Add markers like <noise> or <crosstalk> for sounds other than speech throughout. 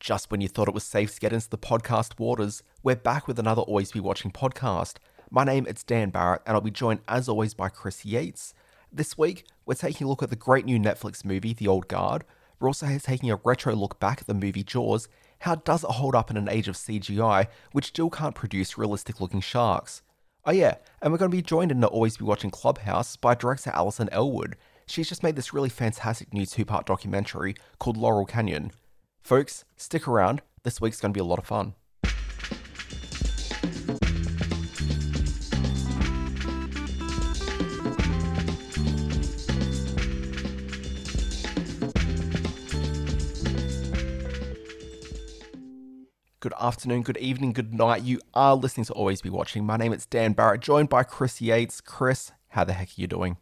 Just when you thought it was safe to get into the podcast waters, we're back with another Always Be Watching podcast. My name is Dan Barrett, and I'll be joined as always by Chris Yates. This week, we're taking a look at the great new Netflix movie, The Old Guard. We're also taking a retro look back at the movie Jaws. How does it hold up in an age of CGI, which still can't produce realistic looking sharks? Oh, yeah, and we're going to be joined in the Always Be Watching Clubhouse by director Alison Ellwood. She's just made this really fantastic new two part documentary called Laurel Canyon. Folks, stick around. This week's going to be a lot of fun. Good afternoon, good evening, good night. You are listening to Always Be Watching. My name is Dan Barrett, joined by Chris Yates. Chris, how the heck are you doing?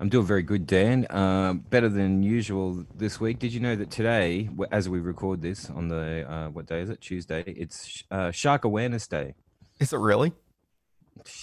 I'm doing very good, Dan. Uh, better than usual this week. Did you know that today, as we record this on the uh, what day is it? Tuesday. It's uh, Shark Awareness Day. Is it really?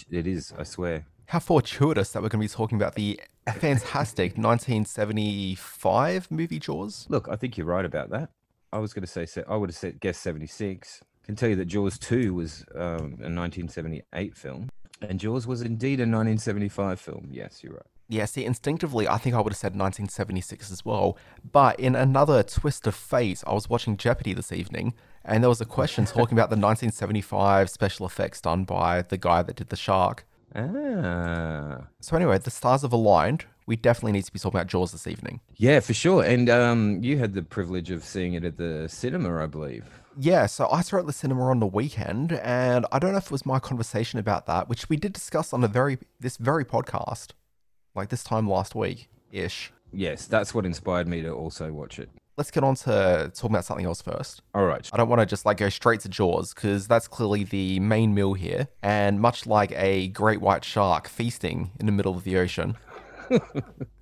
It is. I swear. How fortuitous that we're going to be talking about the <laughs> fantastic 1975 movie Jaws. Look, I think you're right about that. I was going to say I would have said guess 76. I can tell you that Jaws 2 was um, a 1978 film, and Jaws was indeed a 1975 film. Yes, you're right. Yeah, see, instinctively, I think I would have said 1976 as well. But in another twist of fate, I was watching Jeopardy this evening, and there was a question <laughs> talking about the 1975 special effects done by the guy that did the shark. Ah. So anyway, the stars have aligned. We definitely need to be talking about Jaws this evening. Yeah, for sure. And um, you had the privilege of seeing it at the cinema, I believe. Yeah, so I saw it at the cinema on the weekend, and I don't know if it was my conversation about that, which we did discuss on a very this very podcast like this time last week ish. Yes, that's what inspired me to also watch it. Let's get on to talking about something else first. All right. I don't want to just like go straight to Jaws because that's clearly the main meal here. And much like a great white shark feasting in the middle of the ocean, <laughs>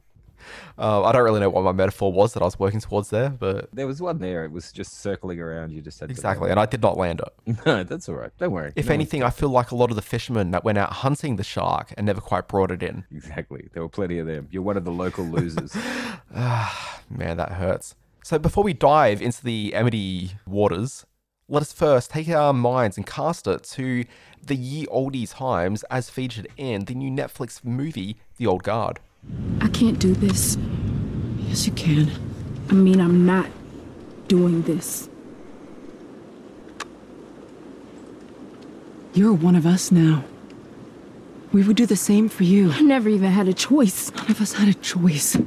Uh, I don't really know what my metaphor was that I was working towards there, but there was one there. It was just circling around. You just had exactly, and I did not land it. <laughs> no, that's all right. Don't worry. If no anything, I feel like a lot of the fishermen that went out hunting the shark and never quite brought it in. Exactly, there were plenty of them. You're one of the local losers. <laughs> Ah, man, that hurts. So before we dive into the Amity waters, let us first take our minds and cast it to the ye olde times as featured in the new Netflix movie, The Old Guard. I can't do this. Yes, you can. I mean, I'm not doing this. You're one of us now. We would do the same for you. I never even had a choice. None of us had a choice.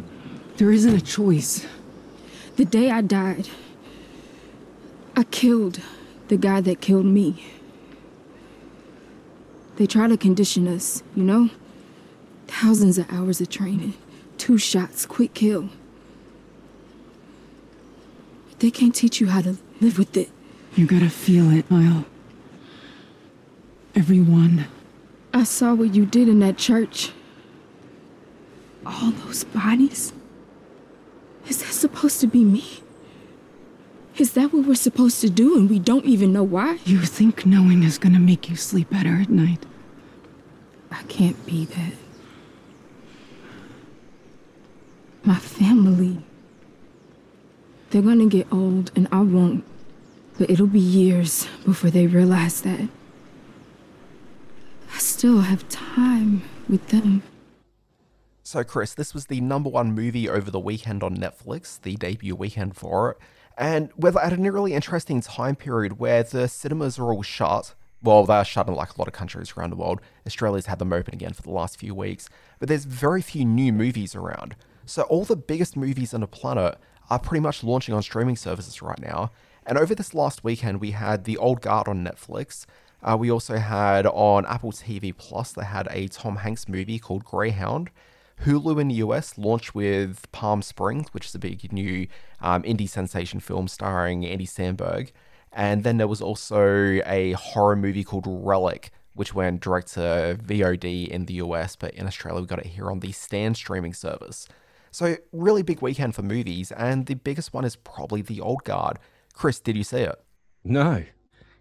There isn't a choice. The day I died, I killed the guy that killed me. They try to condition us, you know? Thousands of hours of training. Two shots, quick kill. They can't teach you how to live with it. You gotta feel it, Nile. Everyone. I saw what you did in that church. All those bodies. Is that supposed to be me? Is that what we're supposed to do and we don't even know why? You think knowing is gonna make you sleep better at night? I can't be that. My family. They're gonna get old and I won't. But it'll be years before they realize that. I still have time with them. So, Chris, this was the number one movie over the weekend on Netflix, the debut weekend for it. And we're at a really interesting time period where the cinemas are all shut. Well, they are shut in like a lot of countries around the world. Australia's had them open again for the last few weeks. But there's very few new movies around. So all the biggest movies on the planet are pretty much launching on streaming services right now. And over this last weekend, we had The Old Guard on Netflix. Uh, we also had on Apple TV Plus, they had a Tom Hanks movie called Greyhound. Hulu in the US launched with Palm Springs, which is a big new um, indie sensation film starring Andy Samberg. And then there was also a horror movie called Relic, which went direct to VOD in the US, but in Australia we got it here on the Stan streaming service. So, really big weekend for movies, and the biggest one is probably The Old Guard. Chris, did you see it? No.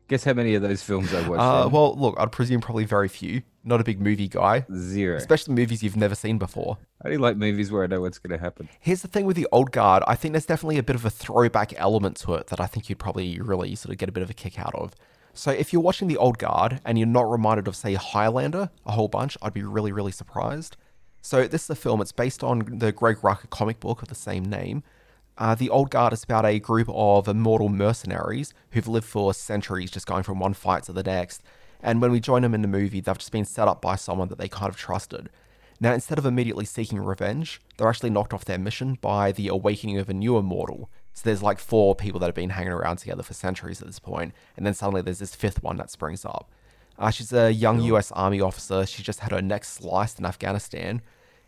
Guess how many of those films I watched? Uh, well, look, I'd presume probably very few. Not a big movie guy, zero. especially movies you've never seen before. I only like movies where I know what's going to happen. Here's the thing with the old guard. I think there's definitely a bit of a throwback element to it that I think you'd probably really sort of get a bit of a kick out of. So if you're watching the old guard and you're not reminded of, say, Highlander a whole bunch, I'd be really, really surprised. So this is a film. It's based on the Greg Rucka comic book of the same name. Uh, the Old Guard is about a group of immortal mercenaries who've lived for centuries, just going from one fight to the next. And when we join them in the movie, they've just been set up by someone that they kind of trusted. Now, instead of immediately seeking revenge, they're actually knocked off their mission by the awakening of a new immortal. So there's like four people that have been hanging around together for centuries at this point, and then suddenly there's this fifth one that springs up. Uh, she's a young US Army officer. She just had her neck sliced in Afghanistan,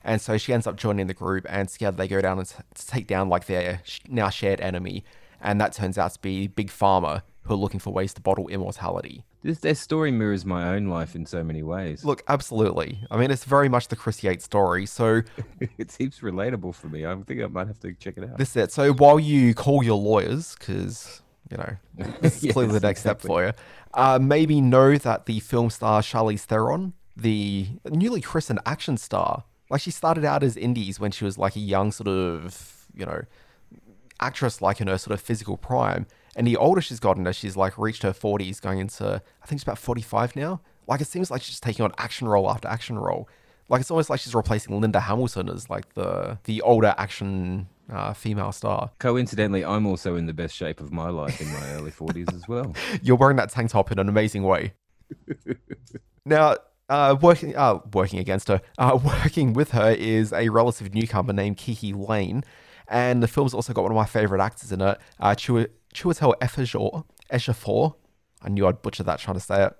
and so she ends up joining the group, and together they go down and t- to take down like their sh- now shared enemy, and that turns out to be Big Pharma, who are looking for ways to bottle immortality. This, their story mirrors my own life in so many ways. Look, absolutely. I mean, it's very much the Chris Yates story. So <laughs> it seems relatable for me. I think I might have to check it out. this is it. So while you call your lawyers, because you know <laughs> this is Yes, clearly the next step for you, uh, maybe know that the film star Charlize Theron, the newly christened action star, like she started out as indies when she was like a young sort of you know actress like in her sort of physical prime. And the older she's gotten as she's like reached her 40s, going into, I think she's about 45 now. Like it seems like she's taking on action role after action role. Like it's almost like she's replacing Linda Hamilton as like the the older action uh, female star. Coincidentally, I'm also in the best shape of my life in my early 40s as well. <laughs> You're wearing that tank top in an amazing way. <laughs> now, uh, working uh, working against her, uh, <laughs> working with her is a relative newcomer named KiKi Layne, and the film's also got one of my favorite actors in it, uh, Chiwetel Ejiofor. Ejiofor. I knew I'd butcher that trying to say it.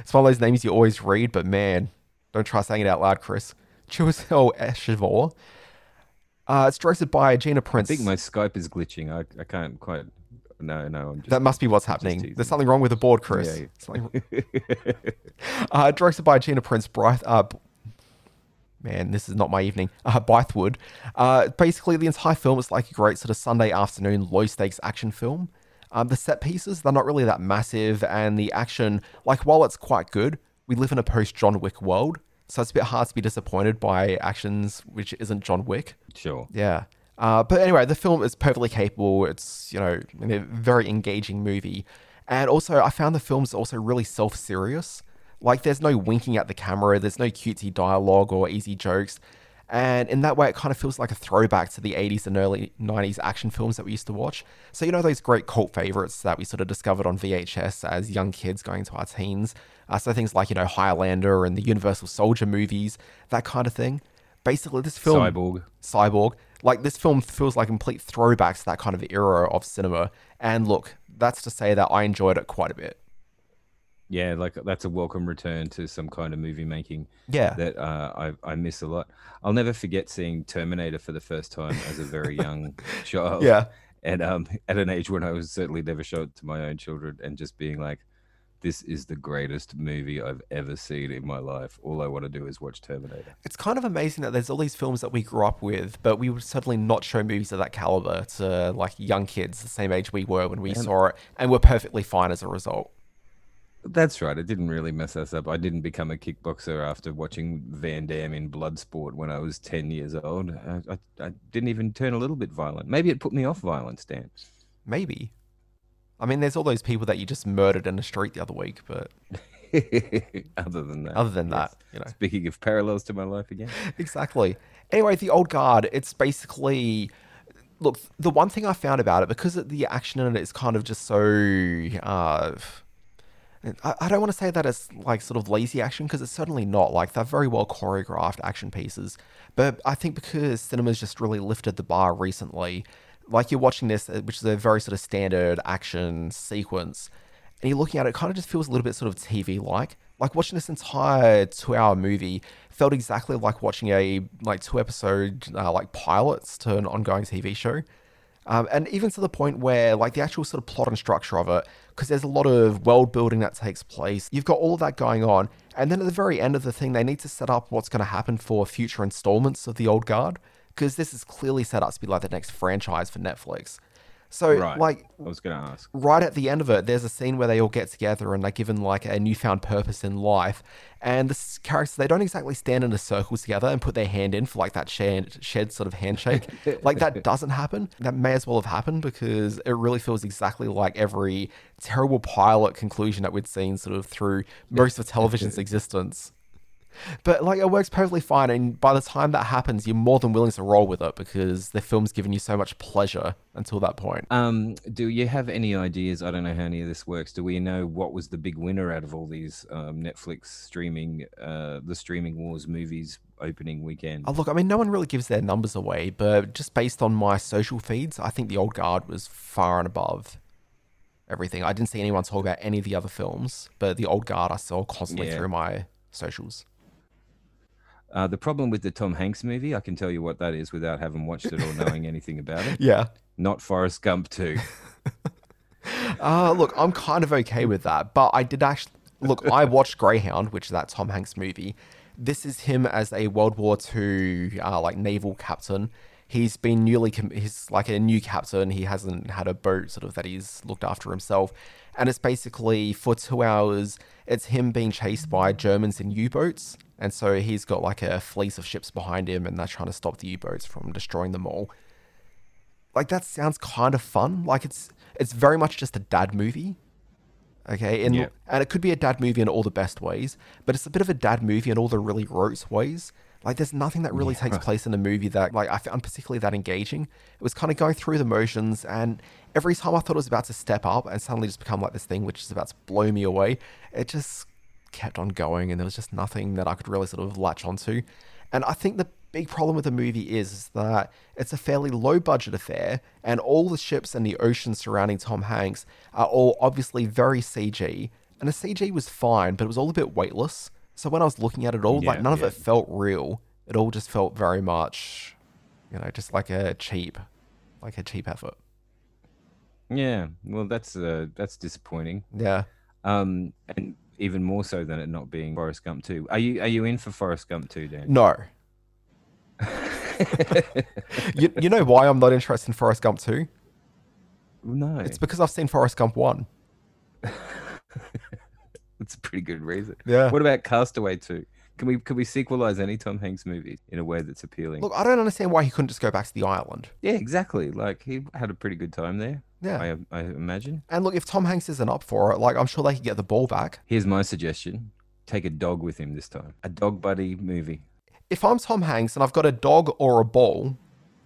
It's one of those names you always read, but man, don't try saying it out loud, Chris. Chiwetel Ejiofor. Uh, it's directed by Gina Prince. I think my Skype is glitching. I, I can't quite. No, no. I'm just. That must be what's happening. There's something wrong with the board, Chris. Yeah, <laughs> uh, directed by Gina Prince Bryth. Uh, man, this is not my evening. Uh, Bythewood. Uh, basically, the entire film is like a great sort of Sunday afternoon low stakes action film. Um, the set pieces, they're not really that massive, and the action, like, while it's quite good, we live in a post John Wick world, so it's a bit hard to be disappointed by actions which isn't John Wick. Sure. Yeah. Uh, but anyway, the film is perfectly capable. It's, you know, a very engaging movie. And also, I found the film's also really self serious. Like, there's no winking at the camera, there's no cutesy dialogue or easy jokes. And in that way, it kind of feels like a throwback to the 80s and early 90s action films that we used to watch. So, you know, those great cult favorites that we sort of discovered on VHS as young kids going to our teens. Uh, so, things like, you know, Highlander and the Universal Soldier movies, that kind of thing. Basically, this film. Cyborg. Cyborg. Like this film feels like a complete throwback to that kind of era of cinema. And look, that's to say that I enjoyed it quite a bit. Yeah, like that's a welcome return to some kind of movie making Yeah. that uh, I I miss a lot. I'll never forget seeing Terminator for the first time as a very young <laughs> child. Yeah. and um, at an age when I was certainly never showed it to my own children, and just being like, "This is the greatest movie I've ever seen in my life. All I want to do is watch Terminator." It's kind of amazing that there's all these films that we grew up with, but we would certainly not show movies of that caliber to like young kids the same age we were when we saw it, and we're perfectly fine as a result. That's right. It didn't really mess us up. I didn't become a kickboxer after watching Van Damme in Bloodsport when I was 10 years old. I, I, I didn't even turn a little bit violent. Maybe it put me off violence, Dan. Maybe. I mean, there's all those people that you just murdered in the street the other week, but <laughs> Other than that. other than that, you know. Speaking of parallels to my life again. <laughs> exactly. Anyway, the old guard, it's basically look, the one thing I found about it, because the action in it is kind of just so uh I, I don't want to say that it's like sort of lazy action because it's certainly not. Like they're very well choreographed action pieces, but I think because cinema's just really lifted the bar recently, like you're watching this, uh, which is a very sort of standard action sequence, and you're looking at it, it kind of just feels a little bit sort of TV like. Like watching this entire two-hour movie felt exactly like watching a like two-episode uh, like pilots to an ongoing TV show. Um, and even to the point where, like, the actual sort of plot and structure of it, because there's a lot of world building that takes place. You've got all of that going on. And then at the very end of the thing, they need to set up what's going to happen for future installments of The Old Guard, because this is clearly set up to be like the next franchise for Netflix. So, Right. like, I was going to ask. right at the end of it, there's a scene where they all get together and they're given like a newfound purpose in life. And the characters, they don't exactly stand in a circle together and put their hand in for like that shared, shared sort of handshake. <laughs> like that doesn't happen. That may as well have happened because it really feels exactly like every terrible pilot conclusion that we'd seen sort of through most of television's existence. But like it works perfectly fine, and by the time that happens, you're more than willing to roll with it because the film's given you so much pleasure until that point. Um, do you have any ideas? I don't know how any of this works. Do we know what was the big winner out of all these um, Netflix streaming, uh, the streaming wars movies opening weekend? Oh, look, I mean, no one really gives their numbers away, but just based on my social feeds, I think The Old Guard was far and above everything. I didn't see anyone talk about any of the other films, but The Old Guard I saw constantly Yeah. through my socials. Uh, the problem with the Tom Hanks movie, I can tell you what that is without having watched it or knowing <laughs> anything about it. Yeah. Not Forrest Gump 2. <laughs> Uh, look, I'm kind of okay with that, but I did actually look. I <laughs> watched Greyhound, which is that Tom Hanks movie. This is him as a World War II uh, like naval captain. He's been newly com- he's like a new captain. He hasn't had a boat sort of that he's looked after himself, and it's basically for two hours. It's him being chased by Germans in U-boats, and so he's got like a fleet of ships behind him, and they're trying to stop the U-boats from destroying them all like that sounds kind of fun. Like it's it's very much just a dad movie. Okay, and Yeah. and it could be a dad movie in all the best ways, but it's a bit of a dad movie in all the really gross ways. Like there's nothing that really takes place in the movie that like I found particularly that engaging. It was kind of going through the motions, and every time I thought it was about to step up and suddenly just become like this thing which is about to blow me away, it just kept on going, and there was just nothing that I could really sort of latch onto. And I think the big problem with the movie is, is that it's a fairly low budget affair, and all the ships and the ocean surrounding Tom Hanks are all obviously very CG. And the CG was fine, but it was all a bit weightless. So when I was looking at it all, like Yeah, none of it felt real. It all just felt very much, you know, just like a cheap, like a cheap effort. yeah, well, that's uh, that's disappointing. Yeah. Um, and even more so than it not being Forrest Gump 2. Are you are you in for Forrest Gump 2, Dan? No. <laughs> you, you know why I'm not interested in Forrest Gump 2? No, It's because I've seen Forrest Gump 1. <laughs> Pretty good reason. Yeah. What about Castaway 2? Can we can we sequelize any Tom Hanks movie in a way that's appealing? Look, I don't understand why he couldn't just go back to the island. yeah, exactly. Like he had a pretty good time there. Yeah. I, I imagine. And look, if Tom Hanks isn't up for it, like I'm sure they could get the ball back. Here's my suggestion: take a dog with him this time. A dog buddy movie. If I'm Tom Hanks and I've got a dog or a ball,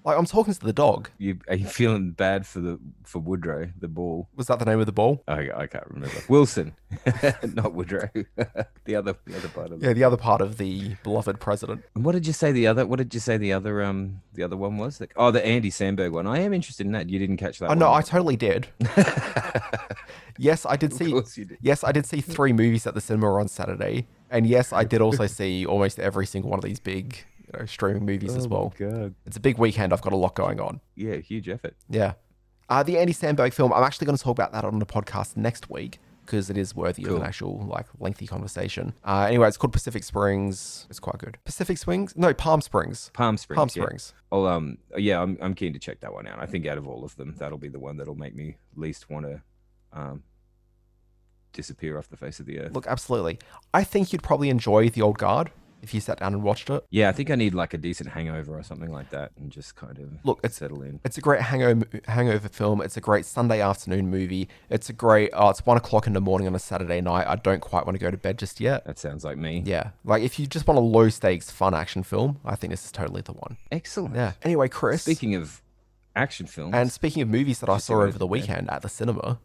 like I'm talking to the dog. You are you feeling bad for the for Woodrow the ball? Was that the name of the ball? I, I can't remember. Wilson, <laughs> not Woodrow. <laughs> the other the other part of. Yeah, the other part of the beloved president. What did you say the other? What did you say the other um the other one was? Oh, the Andy Sandberg one. I am interested in that. You didn't catch that. Oh no, I totally did. <laughs> yes, I did see. did. Yes, I did see three movies at the cinema on Saturday, and yes, I did also see almost every single one of these big know, streaming movies as Oh my well. God. It's a big weekend. I've got a lot going on. Yeah, huge effort. Yeah. Uh, the Andy Sandberg film, I'm actually going to talk about that on the podcast next week because it is worthy of an actual, like, lengthy conversation. Uh, anyway, it's called Pacific Springs. It's quite good. Pacific Springs? No, Palm Springs. Palm Springs. Palm yeah. Springs. Oh, um, yeah, I'm I'm keen to check that one out. I think out of all of them, that'll be the one that'll make me least want to, um, disappear off the face of the earth. Look, absolutely. I think you'd probably enjoy The Old Guard if you sat down and watched it. Yeah, I think I need like a decent hangover or something like that, and just kind of Look, it's- settle in. It's a great hangover hangover film. It's a great Sunday afternoon movie. It's a great. Oh, it's one o'clock in the morning on a Saturday night. I don't quite want to go to bed just yet. That sounds like me. Yeah, like if you just want a low stakes fun action film, I think this is totally the one. Excellent. Yeah. Anyway, Chris. Speaking of action films, and speaking of movies that I saw over the weekend at the cinema,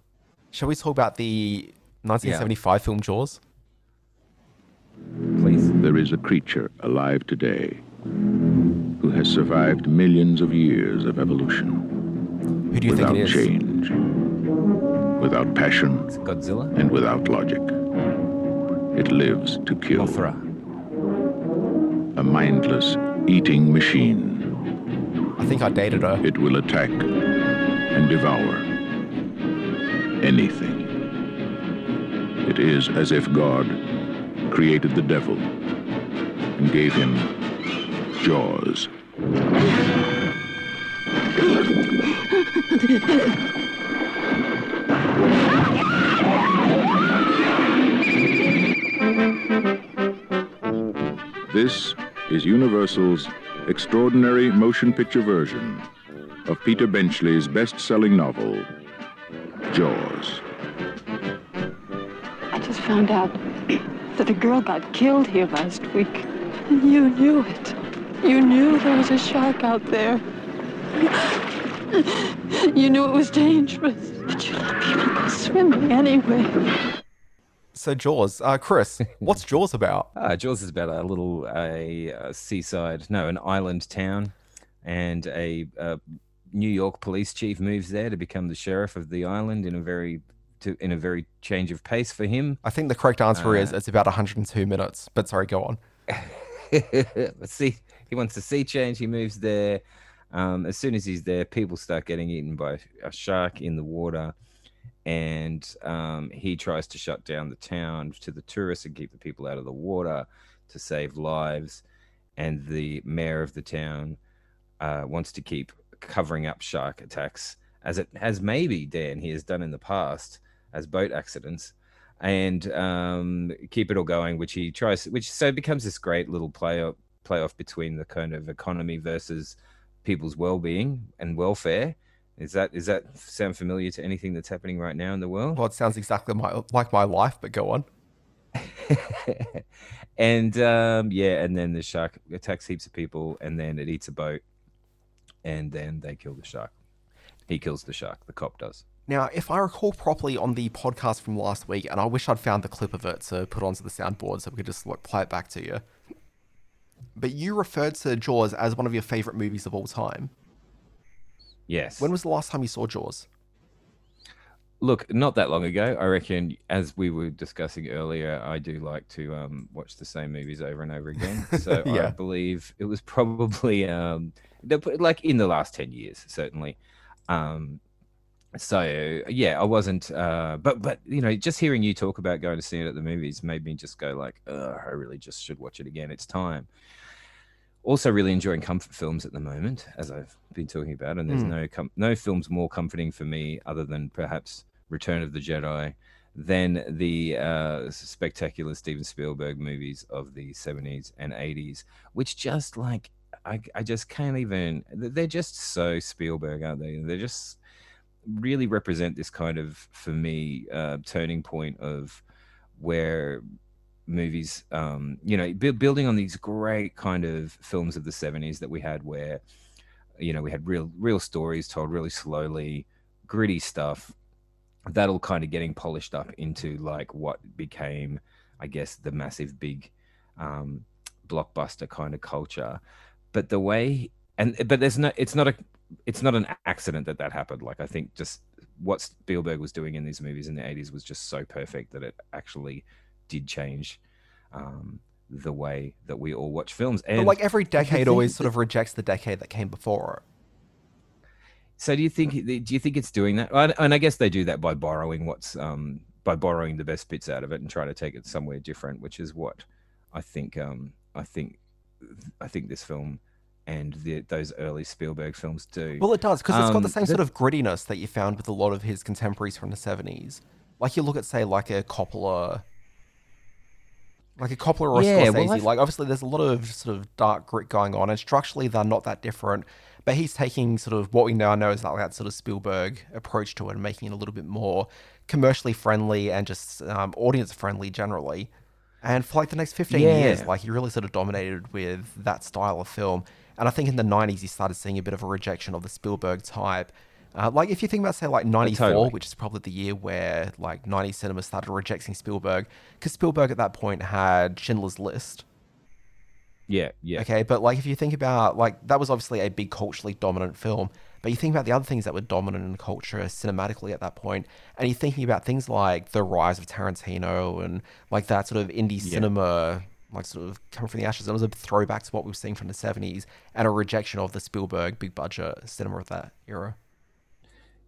shall we talk about the 1975 film Jaws? Please. There is a creature alive today who has survived millions of years of evolution Who do you think without it is? change, without passion, Is it Godzilla? and without logic. It lives to kill. Mothra. A mindless eating machine. I think I dated her. It will attack and devour anything. It is as if God created the devil and gave him jaws. This is Universal's extraordinary motion picture version of Peter Benchley's best selling novel, Jaws. I just found out that a girl got killed here last week. And you knew it. You knew there was a shark out there. You knew it was dangerous, but you let people go swimming anyway. So Jaws, uh, Chris, <laughs> what's Jaws about? Uh, Jaws is about a little a, a seaside, no, an island town, and a, a New York police chief moves there to become the sheriff of the island in a very to, in a very change of pace for him. I think the correct answer is it's about 102 minutes. But sorry, go on. <laughs> Let's see. He wants to see change. He moves there. Um, as soon as he's there, people start getting eaten by a shark in the water, and um, he tries to shut down the town to the tourists and keep the people out of the water to save lives. And the mayor of the town uh, wants to keep covering up shark attacks, as it has maybe Dan he has done in the past as boat accidents and um, keep it all going, which he tries, which so it becomes this great little play playoff between the kind of economy versus people's well-being and welfare. Is that is that sound familiar to anything that's happening right now in the world? Well, it sounds exactly my, like my life, but go on. <laughs> and um, yeah, and then the shark attacks heaps of people, and then it eats a boat, and then they kill the shark. He kills the shark. The cop does. Now, if I recall properly on the podcast from last week, and I wish I'd found the clip of it to put onto the soundboard so we could just like, play it back to you. But you referred to Jaws as one of your favorite movies of all time. Yes. When was the last time you saw Jaws? Look, not that long ago. I reckon, as we were discussing earlier, I do like to um, watch the same movies over and over again. <laughs> So Yeah. I believe it was probably um, like in the last ten years, certainly. Um, so yeah, I wasn't, uh, but but you know, just hearing you talk about going to see it at the movies made me just go like, I really just should watch it again. It's time. Also, really enjoying comfort films at the moment, as I've been talking about, and there's Mm. no com- no films more comforting for me other than perhaps Return of the Jedi than the uh, spectacular Steven Spielberg movies of the 70s and 80s, which just like I, I just can't even. They're just so Spielberg, aren't they? They're just really represent this kind of for me uh, turning point of where movies um you know bu- building on these great kind of films of the 70s that we had where you know we had real real stories told really slowly gritty stuff that all kind of getting polished up into like what became i guess the massive big um blockbuster kind of culture. But the way and but there's no it's not a it's not an accident that that happened like i think just what spielberg was doing in these movies in the 80s was just so perfect that it actually did change um the way that we all watch films and But like every decade always sort of rejects the decade that came before it. So do you think do you think it's doing that? And I guess they do that by borrowing what's um by borrowing the best bits out of it and trying to take it somewhere different, which is what I think um I think I think this film and the, those early Spielberg films do. Well, it does because it's got the Um, same the- sort of grittiness that you found with a lot of his contemporaries from the '70s. Like you look at, say, like a Coppola, like a Coppola or a Yeah, well, Scorsese. I've- like obviously, there's a lot of sort of dark grit going on, and structurally they're not that different. But he's taking sort of what we now know is like that sort of Spielberg approach to it and making it a little bit more commercially friendly and just um, audience friendly generally. And for like the next 15 years, like he really sort of dominated with that style of film. And I think in the 90s, you started seeing a bit of a rejection of the Spielberg type. Uh, like if you think about, say, like 94, totally. which is probably the year where like 90s cinema started rejecting Spielberg, because Spielberg at that point had Schindler's List. yeah, yeah. Okay, but like if you think about like that was obviously a big culturally dominant film, but you think about the other things that were dominant in culture cinematically at that point, and you're thinking about things like the rise of Tarantino and like that sort of indie cinema, like sort of coming from the ashes. It was a throwback to what we were seeing from the '70s and a rejection of the Spielberg big budget cinema of that era.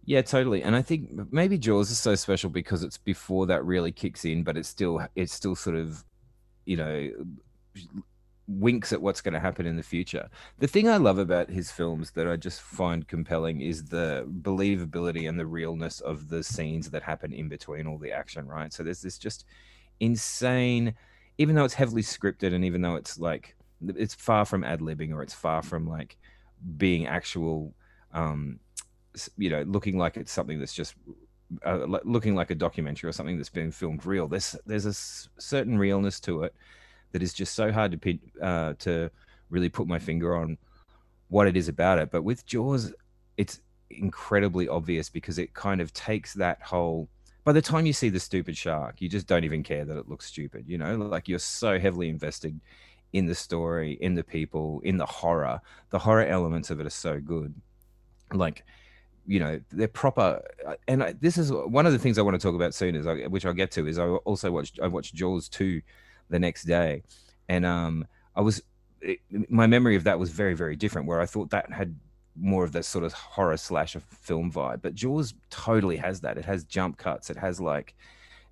Yeah, totally. And I think maybe Jaws is so special because it's before that really kicks in, but it's still it's still sort of, you know, winks at what's going to happen in the future. The thing I love about his films that I just find compelling is the believability and the realness of the scenes that happen in between all the action, right? So there's this just insane, even though it's heavily scripted and even though it's like, it's far from ad libbing or it's far from like being actual, um, you know, looking like it's something that's just uh, looking like a documentary or something that's been filmed real. There's there's a certain realness to it that is just so hard to uh, to really put my finger on what it is about it. But with Jaws, it's incredibly obvious because it kind of takes that whole. By the time you see the stupid shark, you just don't even care that it looks stupid. You know, like you're so heavily invested in the story, in the people, in the horror. The horror elements of it are so good. Like, you know, they're proper. Uh, and I, this is one of the things I want to talk about soon, is I, which I'll get to. Is I also watched I watched Jaws two the next day, and um, I was it, my memory of that was very very different. Where I thought that had more of that sort of horror slash of film vibe, but Jaws totally has that. It has jump cuts. It has like,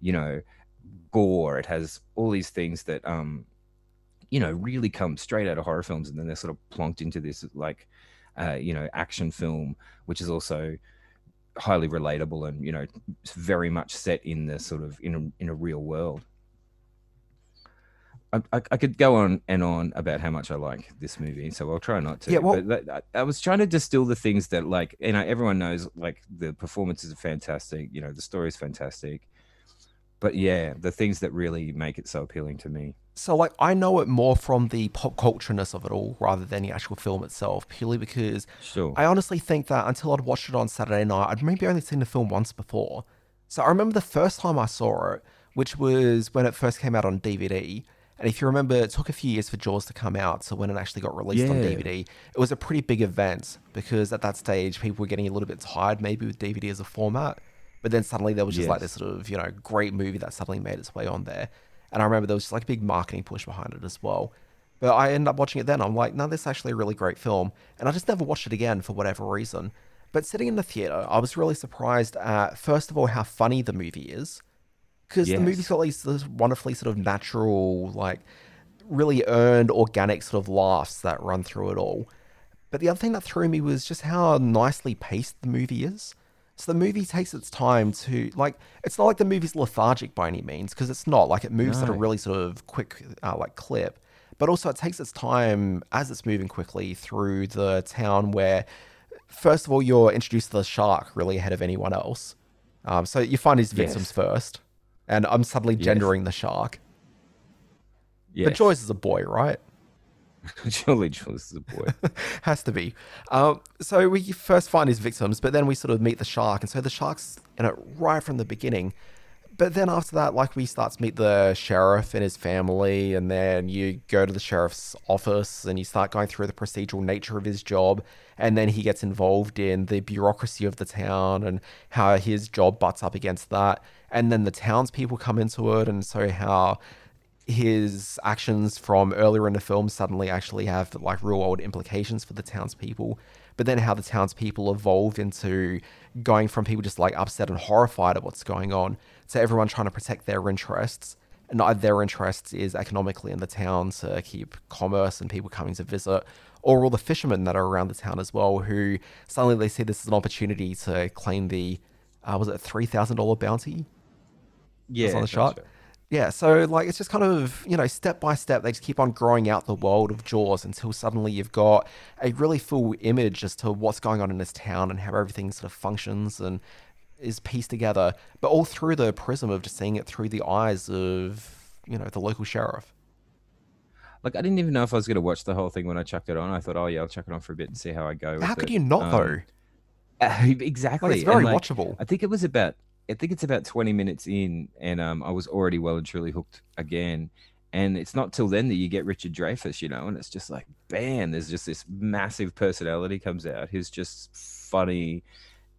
you know, gore. It has all these things that um, you know, really come straight out of horror films, and then they're sort of plonked into this like, uh, you know, action film, which is also highly relatable and you know very much set in the sort of in a, in a real world I, I, could go on and on about how much I like this movie, so I'll try not to. Yeah, well, that, I was trying to distill the things that, like, you know, everyone knows, like, the performances are fantastic. You know, the story is fantastic, but yeah, the things that really make it so appealing to me. So, like, I know it more from the pop cultureness of it all rather than the actual film itself, purely because sure. I honestly think that until I'd watched it on Saturday night, I'd maybe only seen the film once before. So I remember the first time I saw it, which was when it first came out on DVD and if you remember, it took a few years for Jaws to come out. So when it actually got released yeah. on DVD, it was a pretty big event because at that stage, people were getting a little bit tired maybe with DVD as a format. But then suddenly there was just yes. like this sort of, you know, great movie that suddenly made its way on there. And I remember there was just like a big marketing push behind it as well. But I ended up watching it then. I'm like, no, this is actually a really great film. And I just never watched it again for whatever reason. But sitting in the theater, I was really surprised at, first of all, how funny the movie is because yes. the movie's got these this wonderfully sort of natural, like really earned, organic sort of laughs that run through it all. But the other thing that threw me was just how nicely paced the movie is. So the movie takes its time to like. It's not like the movie's lethargic by any means, because it's not. Like it moves no. at a really sort of quick, uh, like clip. But also it takes its time as it's moving quickly through the town where, first of all, you're introduced to the shark really ahead of anyone else. Um, so you find his victims yes. first and I'm suddenly gendering yes. the shark. Yes. But Joyce is a boy, right? <laughs> Surely Joyce is a boy. <laughs> Has to be. Um, so we first find his victims, but then we sort of meet the shark, and so the shark's in it right from the beginning. But then after that, like we start to meet the sheriff and his family, and then you go to the sheriff's office and you start going through the procedural nature of his job, and then he gets involved in the bureaucracy of the town and how his job butts up against that and then the townspeople come into it, and so how his actions from earlier in the film suddenly actually have like real world implications for the townspeople. But then how the townspeople evolve into going from people just like upset and horrified at what's going on to everyone trying to protect their interests. And their interests is economically in the town to keep commerce and people coming to visit, or all the fishermen that are around the town as well, who suddenly they see this as an opportunity to claim the, uh, was it three thousand dollar bounty yeah, the shot. Yeah, so like it's just kind of you know step by step they just keep on growing out the world of Jaws until suddenly you've got a really full image as to what's going on in this town and how everything sort of functions and is pieced together, but all through the prism of just seeing it through the eyes of you know the local sheriff. Like I didn't even know if I was going to watch the whole thing when I chucked it on. I thought, oh yeah, I'll chuck it on for a bit and see how I go. How could it. you not um, though? <laughs> exactly. Like, it's very like, watchable. I think it was about I think it's about 20 minutes in, and um, I was already well and truly hooked again. And it's not till then that you get Richard Dreyfuss, you know, and it's just like, bam, there's just this massive personality comes out who's just funny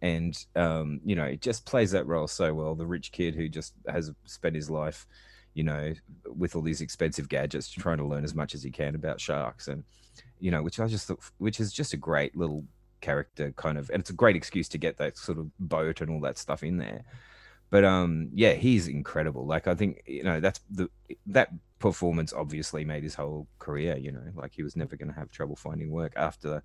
and, um, you know, it just plays that role so well. The rich kid who just has spent his life, you know, with all these expensive gadgets, trying to learn as much as he can about sharks. And, you know, which I just thought, which is just a great little character kind of and it's a great excuse to get that sort of boat and all that stuff in there but um yeah he's incredible like i think you know that's the that performance obviously made his whole career. You know, like he was never going to have trouble finding work after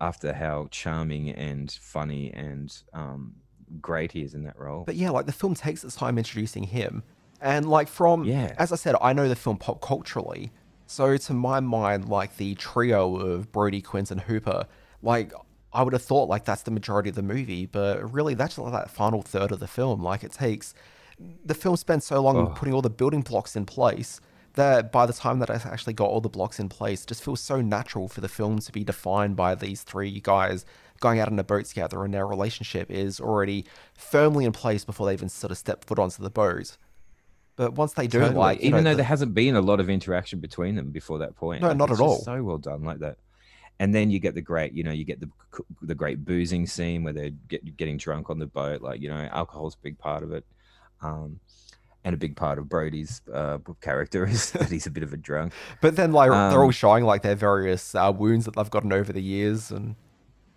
after how charming and funny and um, great he is in that role. But yeah, like the film takes its time introducing him. And like from Yeah. as I said, I know the film pop culturally. So to my mind, like the trio of Brody, Quint, and Hooper, like I would have thought like that's the majority of the movie, but really that's like that final third of the film. Like it takes the film spends so long Oh. putting all the building blocks in place that by the time that I actually got all the blocks in place, it just feels so natural for the film to be defined by these three guys going out on a boat together and their relationship is already firmly in place before they even sort of step foot onto the boat. But once they do, Totally. like even know, though the- there hasn't been a lot of interaction between them before that point. No, Like, not it's at all. So well done, like that. And then you get the great, you know, you get the the great boozing scene where they're get, getting drunk on the boat. Like you know, alcohol's a big part of it, um, and a big part of Brody's uh, character <laughs> is that he's a bit of a drunk. But then, like, they're all Um, showing like their various uh, wounds that they've gotten over the years, and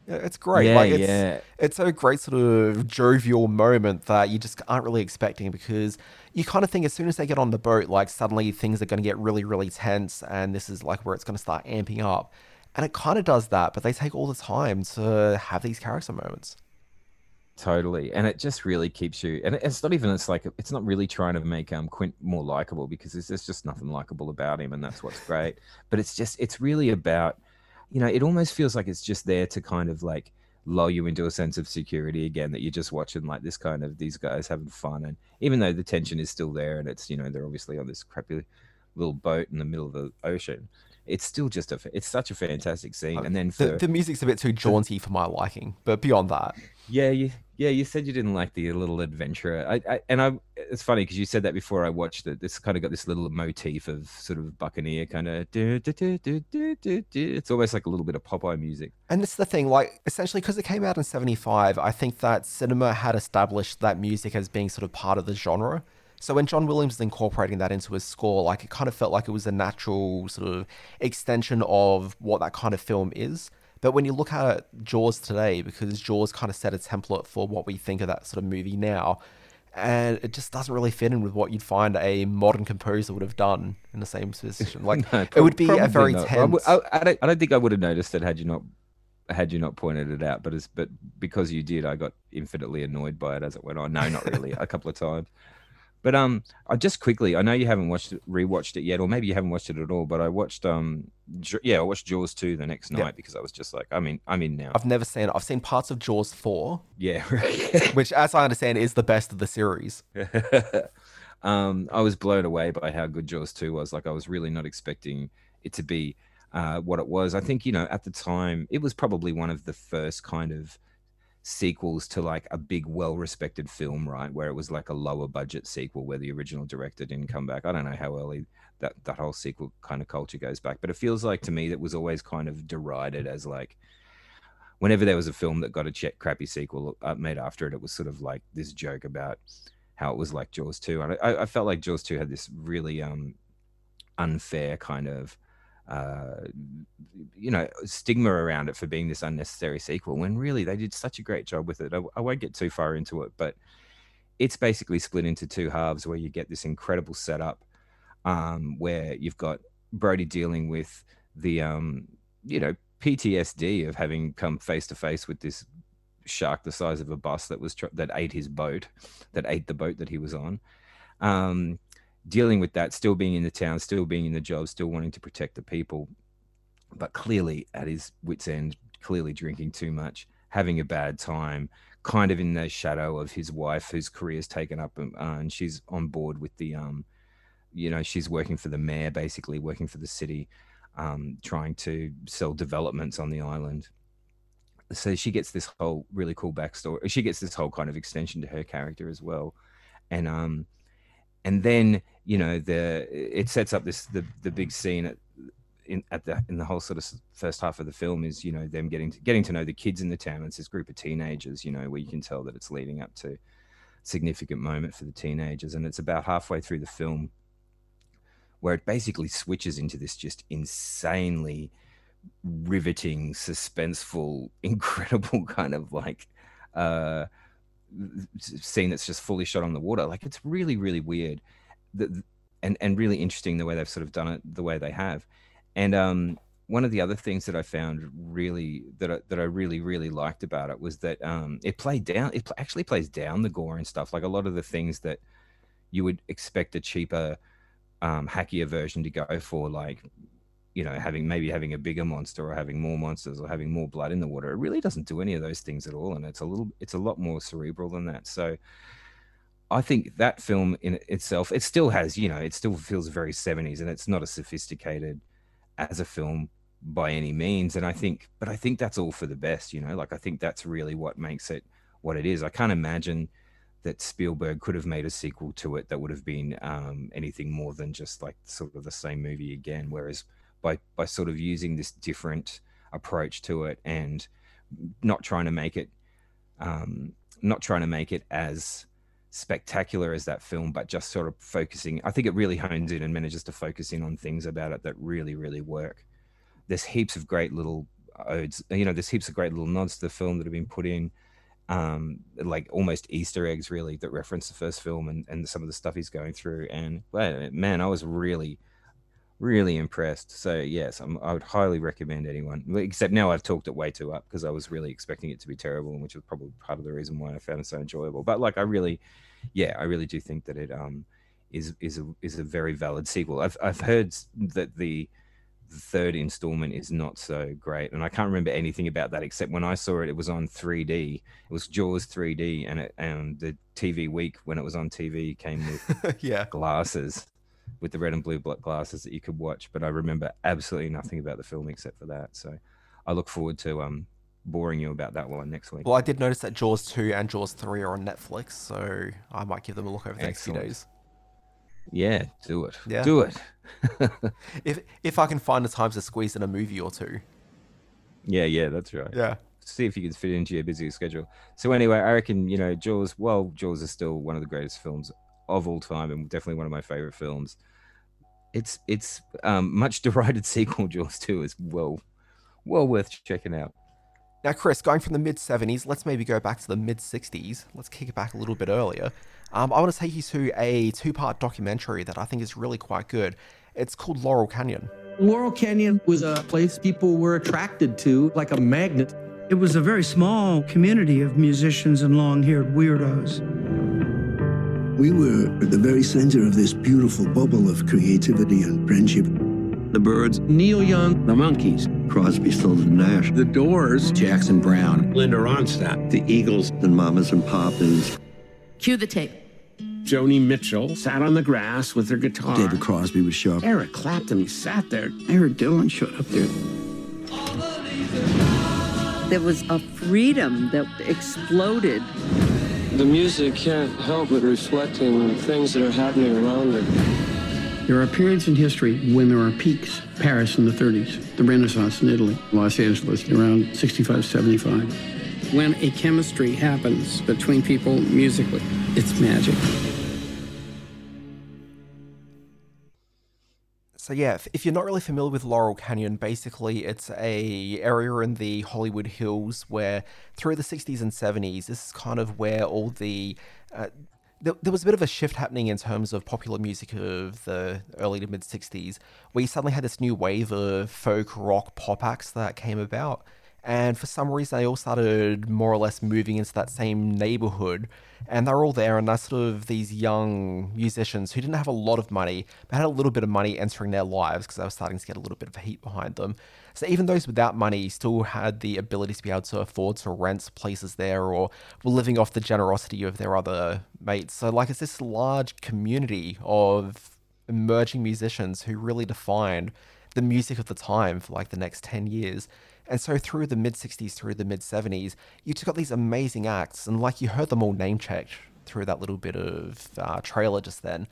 it's great. Yeah, like, it's, yeah. it's a great sort of jovial moment that you just aren't really expecting because you kind of think as soon as they get on the boat, like suddenly things are going to get really, really tense, and this is like where it's going to start amping up, and it kind of does that. But they take all the time to have these character moments. Totally, and it just really keeps you. And it's not even. It's like it's not really trying to make um Quint more likable because there's, there's just nothing likable about him, and that's what's great. but it's just it's really about, you know, it almost feels like it's just there to kind of like lull you into a sense of security again that you're just watching like this kind of these guys having fun, and even though the tension is still there, and it's you know they're obviously on this crappy little boat in the middle of the ocean. It's still just a. It's such a fantastic scene, uh, and then for The, the music's a bit too jaunty for my liking, but beyond that, yeah, you yeah you said you didn't like the little adventurer. I, I and I it's funny because you said that before I watched it. This kind of got this little motif of sort of buccaneer kind of. It's almost like a little bit of Popeye music. And it's the thing, like, essentially, because it came out in 75, I think that cinema had established that music as being sort of part of the genre. So when John Williams was incorporating that into his score, like, it kind of felt like it was a natural sort of extension of what that kind of film is. But when you look at Jaws today, because Jaws kind of set a template for what we think of that sort of movie now, and it just doesn't really fit in with what you'd find a modern composer would have done in the same position. <laughs> Like, No, it would be a very not. I tense. I, I don't, I don't think I would have noticed it had you not had you not pointed it out. But but because you did, I got infinitely annoyed by it as it went on. No, not really. a couple of times. But um, I just quickly. I know you haven't watched it, rewatched it yet, or maybe you haven't watched it at all. But I watched um, J- yeah, I watched Jaws two the next Yeah. night because I was just like, I mean, I'm in now. I've never seen it. I've seen parts of Jaws 4, Yeah, right. <laughs> which, as I understand, is the best of the series. <laughs> um, I was blown away by how good Jaws 2 was. Like, I was really not expecting it to be uh, what it was. I think, you know, at the time, it was probably one of the first kind of sequels to like a big, well respected film, right? Where it was like a lower budget sequel where the original director didn't come back. I don't know how early that, that whole sequel kind of culture goes back, but it feels like to me that was always kind of derided as like, whenever there was a film that got a check crappy sequel uh, made after it, it was sort of like this joke about how it was like Jaws 2. And I, I felt like Jaws 2 had this really um, unfair kind of, uh, you know, stigma around it for being this unnecessary sequel when really they did such a great job with it. I, I won't get too far into it, but it's basically split into two halves where you get this incredible setup um, where you've got Brody dealing with the, um, you know, PTSD of having come face to face with this shark the size of a bus that was tr- that ate his boat, that ate the boat that he was on. Um, dealing with that, still being in the town, still being in the job, still wanting to protect the people, but clearly at his wits' end, clearly drinking too much, having a bad time, kind of in the shadow of his wife, whose career's taken up, um, uh, and she's on board with the, um, you know, she's working for the mayor, basically working for the city, um, trying to sell developments on the island. So she gets this whole really cool backstory. She gets this whole kind of extension to her character as well, and um, and then you know the it sets up this the the big scene at in at the in the whole sort of first half of the film is you know them getting to, getting to know the kids in the town. It's this group of teenagers, you know, where you can tell that it's leading up to significant moment for the teenagers, and it's about halfway through the film where it basically switches into this just insanely riveting, suspenseful, <laughs> incredible kind of like uh scene that's just fully shot on the water. Like it's really, really weird. The, and and really interesting the way they've sort of done it the way they have. And um, one of the other things that I found really that I, that I really really liked about it was that um, it played down. It actually plays down the gore and stuff. Like a lot of the things that you would expect a cheaper, um, hackier version to go for, like you know having maybe having a bigger monster or having more monsters or having more blood in the water. It really doesn't do any of those things at all, and it's a little it's a lot more cerebral than that. So. I think that film in itself, it still has, you know, it still feels very 70s and it's not as sophisticated as a film by any means. And I think, but I think that's all for the best, you know, like I think that's really what makes it what it is. I can't imagine that Spielberg could have made a sequel to it that would have been um, anything more than just like sort of the same movie again. Whereas by, by sort of using this different approach to it and not trying to make it, um, not trying to make it as, spectacular as that film, but just sort of focusing. I think it really hones in and manages to focus in on things about it that really, really work. There's heaps of great little odes, you know, there's heaps of great little nods to the film that have been put in, um, like almost Easter eggs, really, that reference the first film and, and some of the stuff he's going through. And man, I was really, really impressed. So yes, I'm, i would highly recommend anyone. Except now I've talked it way too up because I was really expecting it to be terrible, which was probably part of the reason why I found it so enjoyable. But like, I really, yeah, I really do think that it um is is a is a very valid sequel. I've I've heard that the third installment is not so great, and I can't remember anything about that except when I saw it, it was on 3D. It was Jaws 3D, and it and the TV week when it was on TV came with <laughs> yeah. glasses with the red and blue glasses that you could watch. But I remember absolutely nothing about the film except for that. So I look forward to um boring you about that one next week. Well, I did notice that Jaws 2 and Jaws 3 are on Netflix, so I might give them a look over the next few days. Yeah, do it. Yeah. Do it. <laughs> If if I can find the time to squeeze in a movie or two. yeah, yeah, that's right. Yeah. See if you can fit into your busy schedule. So anyway, I reckon, you know, Jaws, well, Jaws is still one of the greatest films of all time and definitely one of my favorite films. It's it's um much <laughs> derided sequel, Jaws 2 is well well worth checking out. Now, Chris, going from the mid 70s, let's maybe go back to the mid 60s. Let's kick it back a little bit earlier. Um, I want to take you to a two part documentary that I think is really quite good. It's called Laurel Canyon. Laurel Canyon was a place people were attracted to like a magnet. It was a very small community of musicians and long haired weirdos. We were at the very center of this beautiful bubble of creativity and friendship. The Byrds, Neil Young, The Monkees, Crosby, Stills, and Nash, The Doors, Jackson Browne, Linda Ronstadt, the Eagles, and Mamas and Papas. Cue the tape. Joni Mitchell sat on the grass with her guitar. David Crosby would show up. Eric Clapton sat there. Eric Dylan showed up there. There was a freedom that exploded. The music can't help but reflecting things that are happening around it. There are periods in history when there are peaks. Paris in the 30s, the Renaissance in Italy, Los Angeles around 65, 75. When a chemistry happens between people musically, it's magic. So yeah, if, if you're not really familiar with Laurel Canyon, basically it's a area in the Hollywood Hills where through the 60s and 70s, this is kind of where all the uh, there, there was a bit of a shift happening in terms of popular music of the early to mid 60s, where you suddenly had this new wave of folk rock pop acts that came about. And for some reason, they all started more or less moving into that same neighborhood. And they're all there, and they're sort of these young musicians who didn't have a lot of money, but had a little bit of money entering their lives because they were starting to get a little bit of heat behind them. So even those without money still had the ability to be able to afford to rent places there or were living off the generosity of their other mates. So, like, it's this large community of emerging musicians who really defined the music of the time for like the next 10 years. And so through the mid 60s, through the mid 70s, you took got these amazing acts, and like you heard them all name checked through that little bit of uh, trailer just then.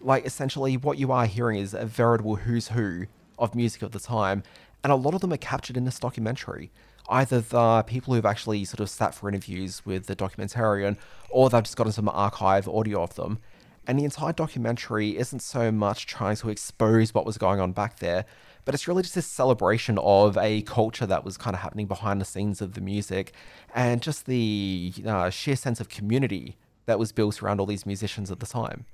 Like essentially, what you are hearing is a veritable who's who of music of the time, and a lot of them are captured in this documentary. Either the people who've actually sort of sat for interviews with the documentarian, or they've just gotten some archive audio of them. And the entire documentary isn't so much trying to expose what was going on back there, but it's really just this celebration of a culture that was kind of happening behind the scenes of the music and just the uh, sheer sense of community that was built around all these musicians at the time.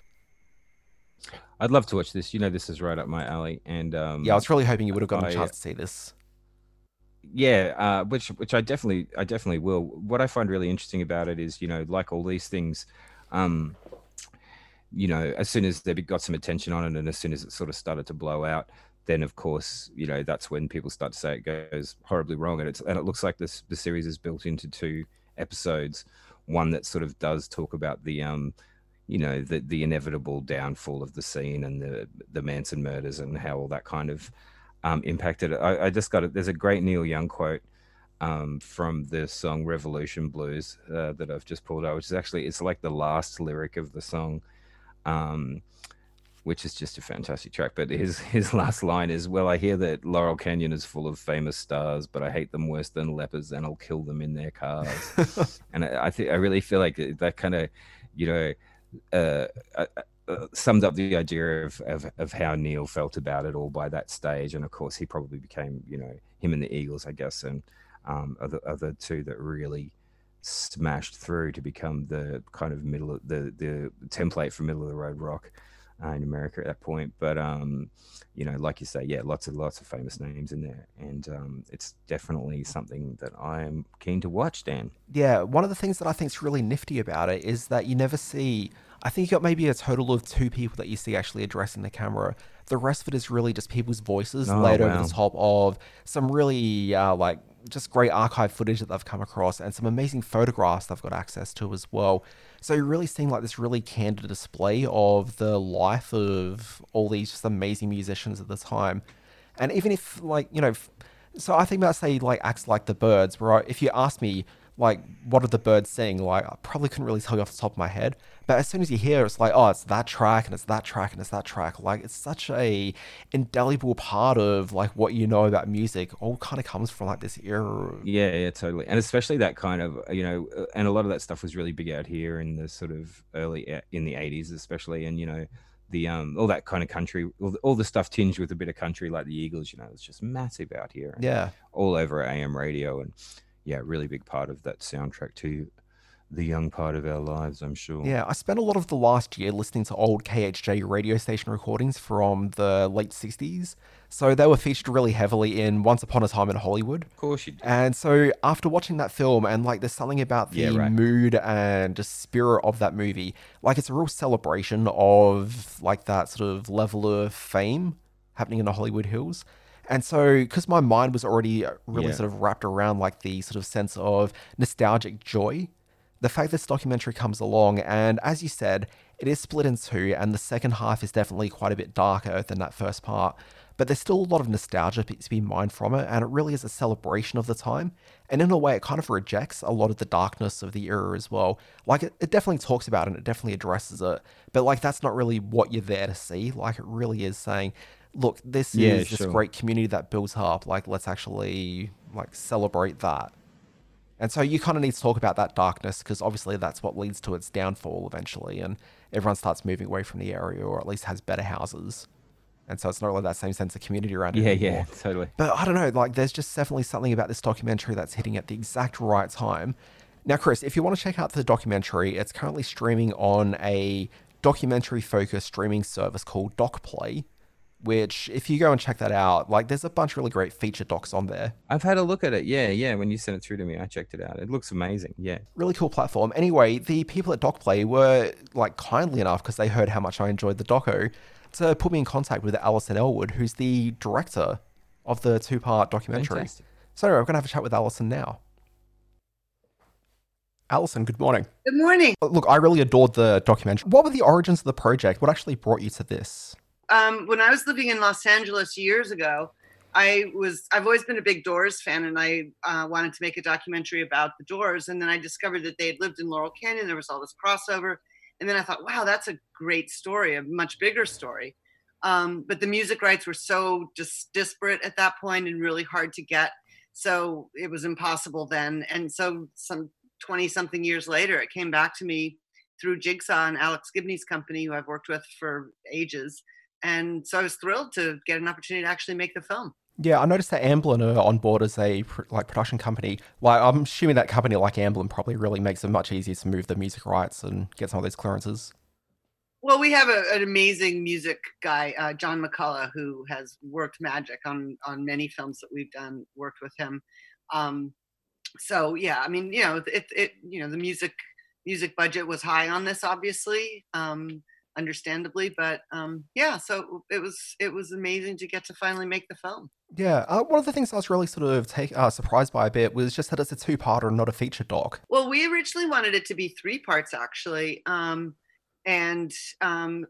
I'd love to watch this. You know, this is right up my alley, and um, Yeah, I was really hoping you would have gotten a I- chance to see this. yeah uh, which which i definitely i definitely will what i find really interesting about it is you know like all these things um you know as soon as they got some attention on it and as soon as it sort of started to blow out then of course you know that's when people start to say it goes horribly wrong and it's and it looks like this the series is built into two episodes one that sort of does talk about the um you know the the inevitable downfall of the scene and the the manson murders and how all that kind of um, impacted it. I, I just got it. There's a great Neil Young quote um, from the song Revolution Blues uh, that I've just pulled out, which is actually it's like the last lyric of the song, um, which is just a fantastic track. But his <laughs> his last line is, "Well, I hear that Laurel Canyon is full of famous stars, but I hate them worse than lepers, and I'll kill them in their cars." <laughs> and I, I think I really feel like that kind of, you know. Uh, uh, uh, summed up the idea of, of of how Neil felt about it all by that stage, and of course he probably became, you know, him and the Eagles, I guess, and um, are the other two that really smashed through to become the kind of middle of the the template for middle of the road rock uh, in America at that point. But um, you know, like you say, yeah, lots of lots of famous names in there, and um, it's definitely something that I am keen to watch. Dan, Yeah, one of the things that I think is really nifty about it is that you never see. I think you got maybe a total of two people that you see actually addressing the camera. The rest of it is really just people's voices Oh, laid over the top of some really uh, like just great archive footage that they've come across and some amazing photographs they've got access to as well. So you're really seeing like this really candid display of the life of all these just amazing musicians at the time. And even if like you know, so I think about say like acts like the Byrds, where I, if you ask me like what are the Byrds sing, like I probably couldn't really tell you off the top of my head. But as soon as you hear, it, it's like oh, it's that track and it's that track and it's that track. Like it's such a indelible part of like what you know about music. All kind of comes from like this era. Yeah, yeah, totally, and especially that kind of you know, uh, and a lot of that stuff was really big out here in the sort of early uh, in the '80s, especially, and you know, the um all that kind of country, all the, all the stuff tinged with a bit of country, like the Eagles, you know, it's just massive out here, Yeah. all over AM radio, and yeah, really big part of that soundtrack to the young part of our lives, I'm sure. Yeah, I spent a lot of the last year listening to old KHJ radio station recordings from the late 60s. So they were featured really heavily in Once Upon a Time in Hollywood. Of course you did. And so after watching that film, and like there's something about the Yeah, right. mood and just spirit of that movie, like it's a real celebration of like that sort of level of fame happening in the Hollywood Hills. And so, because my mind was already really Yeah. sort of wrapped around like the sort of sense of nostalgic joy, the fact this documentary comes along, and as you said, it is split in two, and the second half is definitely quite a bit darker than that first part. But there's still a lot of nostalgia to be mined from it, and it really is a celebration of the time. And in a way, it kind of rejects a lot of the darkness of the era as well. Like, it, it definitely talks about it and it definitely addresses it, but like, that's not really what you're there to see. Like, it really is saying, look, this Yeah, is this great community that builds up. Like, let's actually like celebrate that. And so you kind of need to talk about that darkness because obviously that's what leads to its downfall eventually, and everyone starts moving away from the area or at least has better houses. And so it's not really that same sense of community around it Yeah, anymore. yeah, totally. But I don't know, like there's just definitely something about this documentary that's hitting at the exact right time. Now, Chris, if you want to check out the documentary, it's currently streaming on a documentary focused streaming service called DocPlay, which if you go and check that out, like there's a bunch of really great feature docs on there. I've had a look at it. Yeah, yeah. When you sent it through to me, I checked it out. It looks amazing. Yeah. really cool platform. Anyway, the people at DocPlay were like kindly enough because they heard how much I enjoyed the doco to put me in contact with Alison Ellwood, who's the director of the two-part documentary. Fantastic. So anyway, I'm gonna have a chat with Alison now. Alison, good morning. Good morning. Look, I really adored the documentary. What were the origins of the project? What actually brought you to this? Um, when I was living in Los Angeles years ago, I was I've always been a big Doors fan, and I uh, wanted to make a documentary about the Doors. And then I discovered that they had lived in Laurel Canyon. There was all this crossover, and then I thought, wow, that's a great story, a much bigger story. Um, but the music rights were so dis- disparate at that point and really hard to get, so it was impossible then. And so some 20 something years later, it came back to me through Jigsaw and Alex Gibney's company, who I've worked with for ages. And so I was thrilled to get an opportunity to actually make the film. Yeah, I noticed that Amblin are on board as a like production company. Like, I'm assuming that company like Amblin probably really makes it much easier to move the music rights and get some of those clearances. Well, we have a, an amazing music guy, uh, John McCullough, who has worked magic on on many films that we've done. Worked with him. Um, so yeah, I mean, you know, it it you know the music music budget was high on this, obviously, um, understandably, but um, yeah, so it was it was amazing to get to finally make the film. Yeah, uh, one of the things I was really sort of take, uh, surprised by a bit was just that it's a two-parter, and not a feature doc. Well, we originally wanted it to be three parts, actually. Um, and um,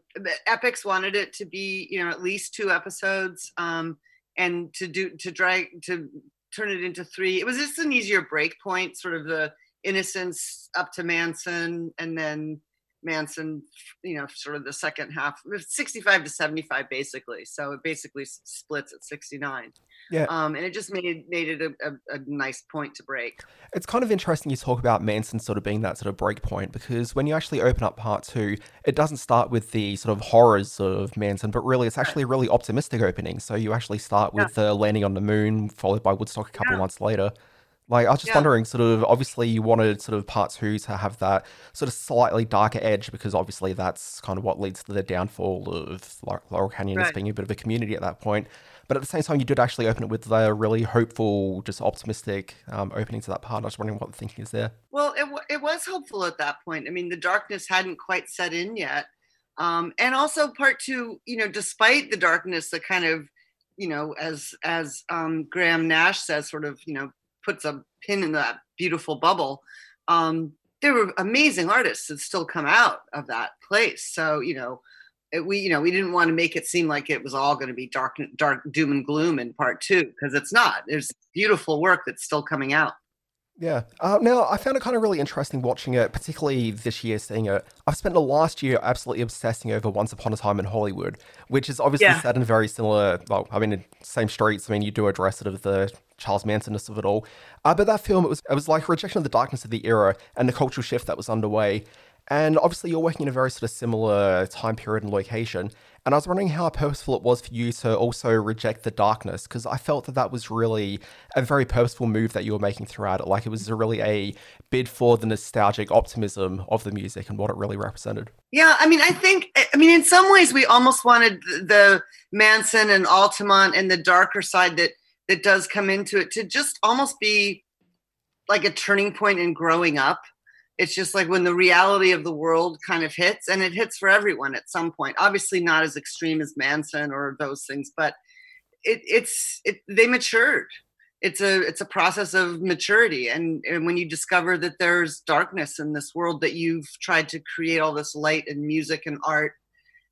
Epix wanted it to be, you know, at least two episodes, um, and to do to drag to turn it into three. It was just an easier break point, sort of the innocence up to Manson, and then Manson, you know, sort of the second half, 65 to 75, basically. So it basically splits at 69. Yeah. Um, and it just made made it a, a, a, nice point to break. It's kind of interesting you talk about Manson sort of being that sort of break point because when you actually open up part two, it doesn't start with the sort of horrors of Manson, but really it's actually a really optimistic opening. So you actually start with yeah. the landing on the moon, followed by Woodstock a couple yeah. months later. Like I was just yeah. wondering, sort of obviously you wanted sort of part two to have that sort of slightly darker edge because obviously that's kind of what leads to the downfall of Laurel Canyon right. as being a bit of a community at that point. But at the same time, you did actually open it with a really hopeful, just optimistic um, opening to that part. I was wondering what the thinking is there. Well, it, w- it was hopeful at that point. I mean, the darkness hadn't quite set in yet. Um, and also part two, you know, despite the darkness the kind of, you know, as as um, Graham Nash says, sort of, you know, puts a pin in that beautiful bubble. Um, there were amazing artists that still come out of that place. So you know, it, we you know we didn't want to make it seem like it was all going to be dark, dark doom and gloom in part two because it's not. There's beautiful work that's still coming out. Yeah. Uh, now, I found it kind of really interesting watching it, particularly this year seeing it. I've spent the last year absolutely obsessing over Once Upon a Time in Hollywood, which is obviously yeah. set in very similar, well, I mean, same streets. I mean, you do address sort of the Charles Mansonness of it all. Uh, but that film, it was, it was like a rejection of the darkness of the era and the cultural shift that was underway. And obviously, you're working in a very sort of similar time period and location. And I was wondering how purposeful it was for you to also reject the darkness, because I felt that that was really a very purposeful move that you were making throughout it. Like it was really a bid for the nostalgic optimism of the music and what it really represented. Yeah, I mean, I think, I mean, in some ways, we almost wanted the Manson and Altamont and the darker side that that does come into it to just almost be like a turning point in growing up it's just like when the reality of the world kind of hits and it hits for everyone at some point. Obviously not as extreme as manson or those things but it, it's it, they matured. It's a it's a process of maturity and, and when you discover that there's darkness in this world that you've tried to create all this light and music and art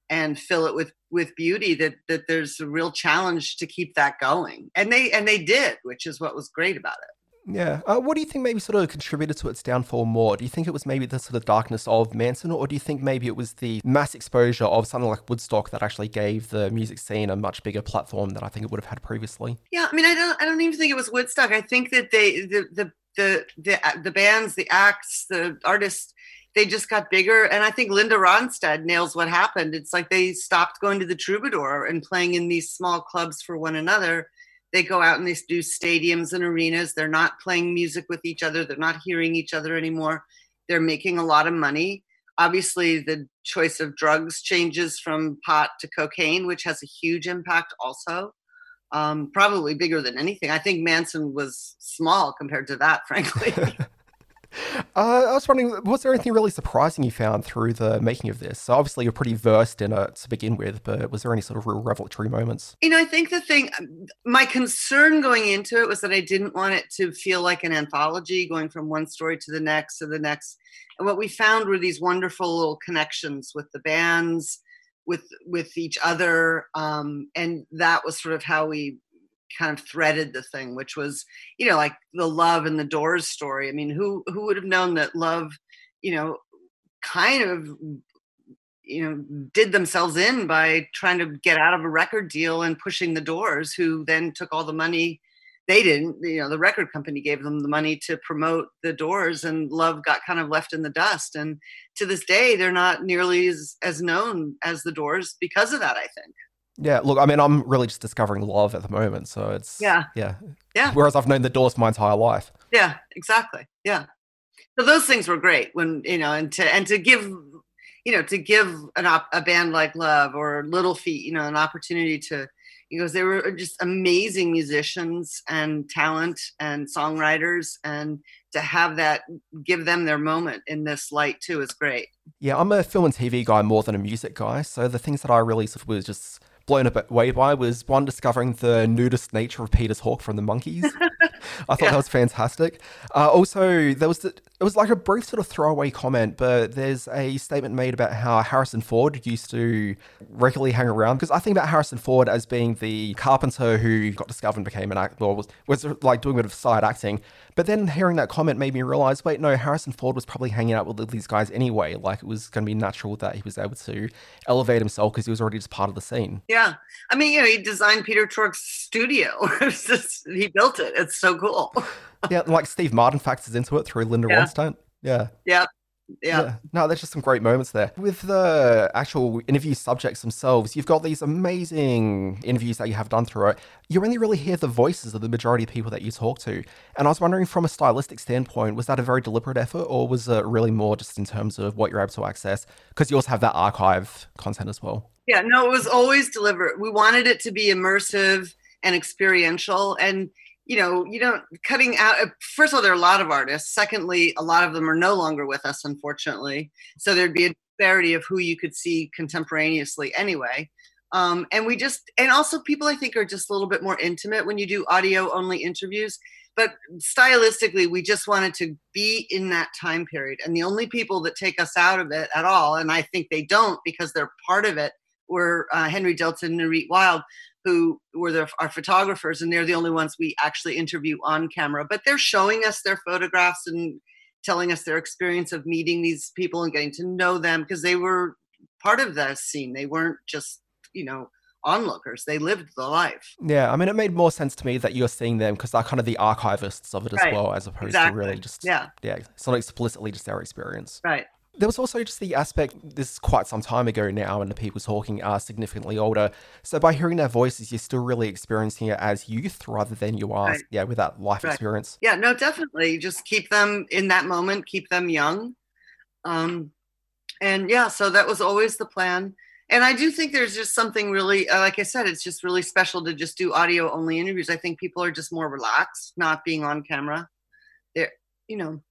and fill it with with beauty that that there's a real challenge to keep that going. And they and they did which is what was great about it yeah. Uh, what do you think maybe sort of contributed to its downfall more? Do you think it was maybe the sort of darkness of Manson, or do you think maybe it was the mass exposure of something like Woodstock that actually gave the music scene a much bigger platform than I think it would have had previously? Yeah, I mean, I don't, I don't even think it was Woodstock. I think that they, the, the, the, the, the bands, the acts, the artists, they just got bigger. And I think Linda Ronstadt nails what happened. It's like they stopped going to the Troubadour and playing in these small clubs for one another they go out and they do stadiums and arenas. They're not playing music with each other. They're not hearing each other anymore. They're making a lot of money. Obviously, the choice of drugs changes from pot to cocaine, which has a huge impact also. Um, probably bigger than anything. I think Manson was small compared to that, frankly. <laughs> <laughs> Uh, I was wondering, was there anything really surprising you found through the making of this? So obviously, you're pretty versed in it to begin with, but was there any sort of real revelatory moments? You know, I think the thing, my concern going into it was that I didn't want it to feel like an anthology, going from one story to the next to the next. And what we found were these wonderful little connections with the bands, with with each other, um, and that was sort of how we kind of threaded the thing, which was, you know, like the love and the doors story. I mean, who who would have known that love, you know, kind of you know did themselves in by trying to get out of a record deal and pushing the doors who then took all the money they didn't you know the record company gave them the money to promote the doors and love got kind of left in the dust and to this day they're not nearly as, as known as the doors because of that i think yeah, look, I mean, I'm really just discovering love at the moment, so it's yeah, yeah, yeah. Whereas I've known the Doors my entire life. Yeah, exactly. Yeah, so those things were great when you know, and to and to give, you know, to give an op- a band like Love or Little Feat, you know, an opportunity to because they were just amazing musicians and talent and songwriters and to have that give them their moment in this light too is great yeah i'm a film and tv guy more than a music guy so the things that i really sort of was just blown away by was one discovering the nudist nature of Peter Tork from the Monkees. <laughs> I thought yeah. that was fantastic. Uh, also, there was the, it was like a brief sort of throwaway comment, but there's a statement made about how Harrison Ford used to regularly hang around because I think about Harrison Ford as being the carpenter who got discovered and became an actor, was, was like doing a bit of side acting. But then hearing that comment made me realize, wait, no, Harrison Ford was probably hanging out with these guys anyway. Like it was going to be natural that he was able to elevate himself because he was already just part of the scene. Yeah, I mean, you know, he designed Peter Tork's studio. <laughs> just, he built it. It's so cool. <laughs> yeah, like Steve Martin factors into it through Linda yeah. Ronstadt. Yeah. Yeah. Yeah. yeah. No, there's just some great moments there. With the actual interview subjects themselves, you've got these amazing interviews that you have done through it. You only really hear the voices of the majority of people that you talk to. And I was wondering, from a stylistic standpoint, was that a very deliberate effort, or was it really more just in terms of what you're able to access? Because you also have that archive content as well. Yeah, no, it was always deliberate. We wanted it to be immersive and experiential. And you know, you don't cutting out. Uh, first of all, there are a lot of artists. Secondly, a lot of them are no longer with us, unfortunately. So there'd be a disparity of who you could see contemporaneously anyway. Um, and we just, and also people I think are just a little bit more intimate when you do audio only interviews. But stylistically, we just wanted to be in that time period. And the only people that take us out of it at all, and I think they don't because they're part of it, were uh, Henry Diltz and Nurit Wild, who were the, our photographers, and they're the only ones we actually interview on camera. But they're showing us their photographs and telling us their experience of meeting these people and getting to know them because they were part of the scene. They weren't just, you know, onlookers. They lived the life. Yeah, I mean, it made more sense to me that you're seeing them because they're kind of the archivists of it as well, as opposed exactly. to really just yeah, yeah, it's not explicitly just their experience. Right. There was also just the aspect, this is quite some time ago now, and the people talking are significantly older. So by hearing their voices, you're still really experiencing it as youth rather than you are, right. yeah, with that life right. experience. Yeah, no, definitely. Just keep them in that moment, keep them young. Um, and yeah, so that was always the plan. And I do think there's just something really, uh, like I said, it's just really special to just do audio only interviews. I think people are just more relaxed, not being on camera. There, you know,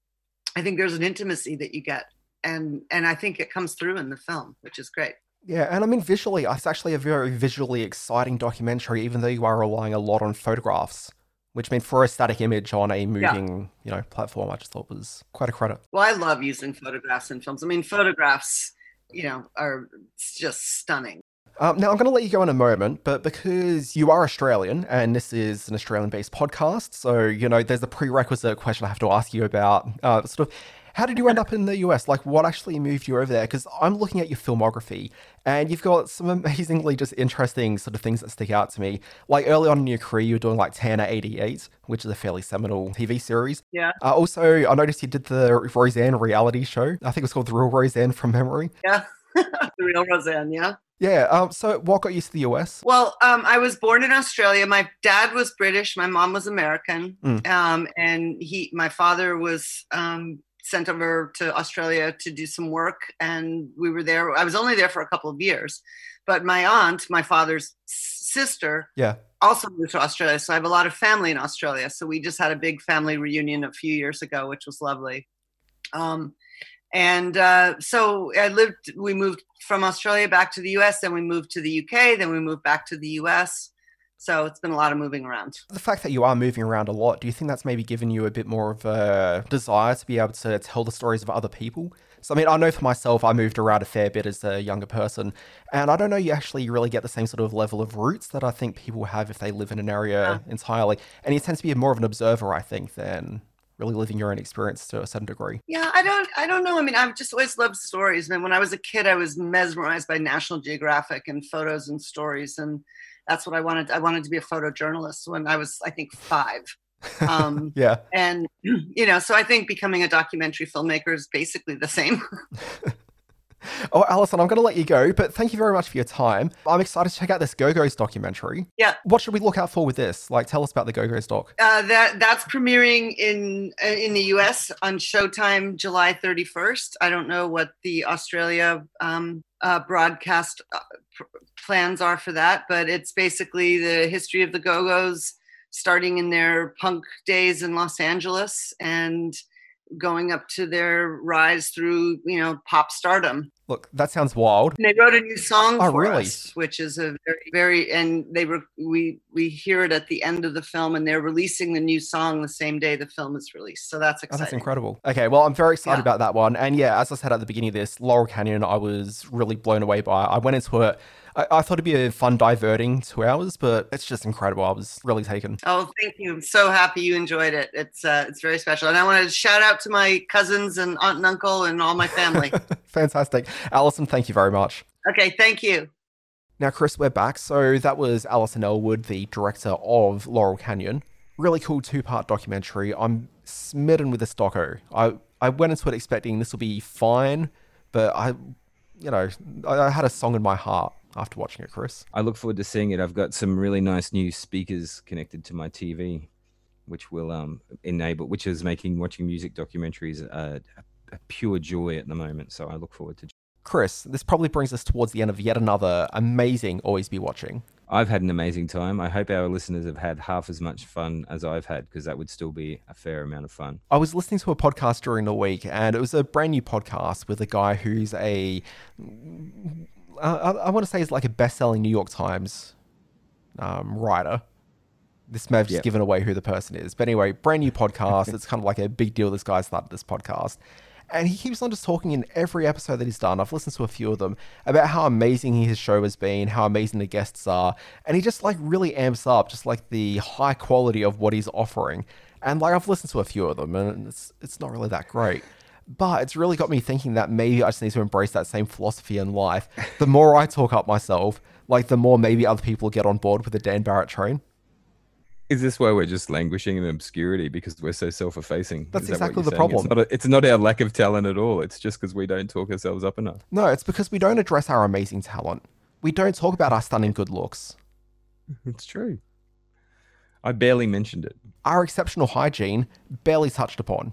I think there's an intimacy that you get and and I think it comes through in the film, which is great. Yeah, and I mean visually, it's actually a very visually exciting documentary, even though you are relying a lot on photographs. Which means for a static image on a moving, yeah. you know, platform, I just thought was quite a credit. Well, I love using photographs in films. I mean, photographs, you know, are just stunning. Um, now, I'm going to let you go in a moment, but because you are Australian and this is an Australian based podcast, so, you know, there's a prerequisite question I have to ask you about uh, sort of how did you end up in the US? Like, what actually moved you over there? Because I'm looking at your filmography and you've got some amazingly just interesting sort of things that stick out to me. Like, early on in your career, you were doing like Tanner 88, which is a fairly seminal TV series. Yeah. Uh, also, I noticed you did the Roseanne reality show. I think it was called The Real Roseanne from memory. Yeah. <laughs> the Real Roseanne, yeah. Yeah. Um, so, what got you to the US? Well, um, I was born in Australia. My dad was British. My mom was American. Mm. Um, and he, my father was um, sent over to Australia to do some work, and we were there. I was only there for a couple of years, but my aunt, my father's sister, yeah, also moved to Australia. So I have a lot of family in Australia. So we just had a big family reunion a few years ago, which was lovely. Um, and uh, so I lived. We moved from Australia back to the U.S. Then we moved to the UK. Then we moved back to the U.S. So it's been a lot of moving around. The fact that you are moving around a lot, do you think that's maybe given you a bit more of a desire to be able to tell the stories of other people? So, I mean, I know for myself, I moved around a fair bit as a younger person, and I don't know you actually really get the same sort of level of roots that I think people have if they live in an area yeah. entirely. And you tend to be more of an observer, I think, than really living your own experience to a certain degree. Yeah, I don't I don't know. I mean, I've just always loved stories. I mean, when I was a kid, I was mesmerized by National Geographic and photos and stories and that's what I wanted. I wanted to be a photojournalist when I was, I think, five. Um, <laughs> yeah. And, <clears throat> you know, so I think becoming a documentary filmmaker is basically the same. <laughs> <laughs> Oh, Alison, I'm going to let you go, but thank you very much for your time. I'm excited to check out this Go Go's documentary. Yeah. What should we look out for with this? Like, tell us about the Go Go's doc. Uh, that that's premiering in uh, in the U.S. on Showtime July 31st. I don't know what the Australia um, uh, broadcast uh, plans are for that, but it's basically the history of the Go Go's, starting in their punk days in Los Angeles and going up to their rise through you know pop stardom. Look, that sounds wild. And they wrote a new song Oh, for really? us, which is a very, very, and they were we we hear it at the end of the film, and they're releasing the new song the same day the film is released. So that's Oh, exciting. that's incredible. Okay, well, I'm very excited Yeah. about that one. And yeah, as I said at the beginning of this, Laurel Canyon, I was really blown away by. I went into it. I, I thought it'd be a fun, diverting two hours, but it's just incredible. I was really taken. Oh, thank you! I'm so happy you enjoyed it. It's uh, it's very special, and I want to shout out to my cousins and aunt and uncle and all my family. <laughs> Fantastic. Alison, thank you very much. okay, thank you. Now, Chris, we're back. So that was Alison Ellwood, the director of Laurel Canyon. Really cool two-part documentary. I'm smitten with this doco. I I went into it expecting this will be fine, but I, you know, I, I had a song in my heart after watching it, Chris. I look forward to seeing it. I've got some really nice new speakers connected to my TV, which will um, enable, which is making watching music documentaries a, a pure joy at the moment. So I look forward to. Chris, this probably brings us towards the end of yet another amazing Always Be Watching. I've had an amazing time. I hope our listeners have had half as much fun as I've had, because that would still be a fair amount of fun. I was listening to a podcast during the week, and it was a brand new podcast with a guy who's a, I, I, I want to say he's like a best-selling New York Times um, writer. This may have just Yep. given away who the person is, but anyway, brand new podcast. <laughs> it's kind of like a big deal. This guy started this podcast, and he keeps on just talking in every episode that he's done. I've listened to a few of them about how amazing his show has been, how amazing the guests are, and he just like really amps up just like the high quality of what he's offering. And like I've listened to a few of them, and it's it's not really that great. But it's really got me thinking that maybe I just need to embrace that same philosophy in life. The more I talk up myself, like the more maybe other people get on board with the Dan Barrett train. Is this why we're just languishing in obscurity because we're so self-effacing? That's Is exactly you're the saying? It's problem. not, a- it's not our lack of talent at all. It's just because we don't talk ourselves up enough. No, it's because we don't address our amazing talent. We don't talk about our stunning good looks, <laughs> It's true. I barely mentioned it. our exceptional hygiene, barely touched upon.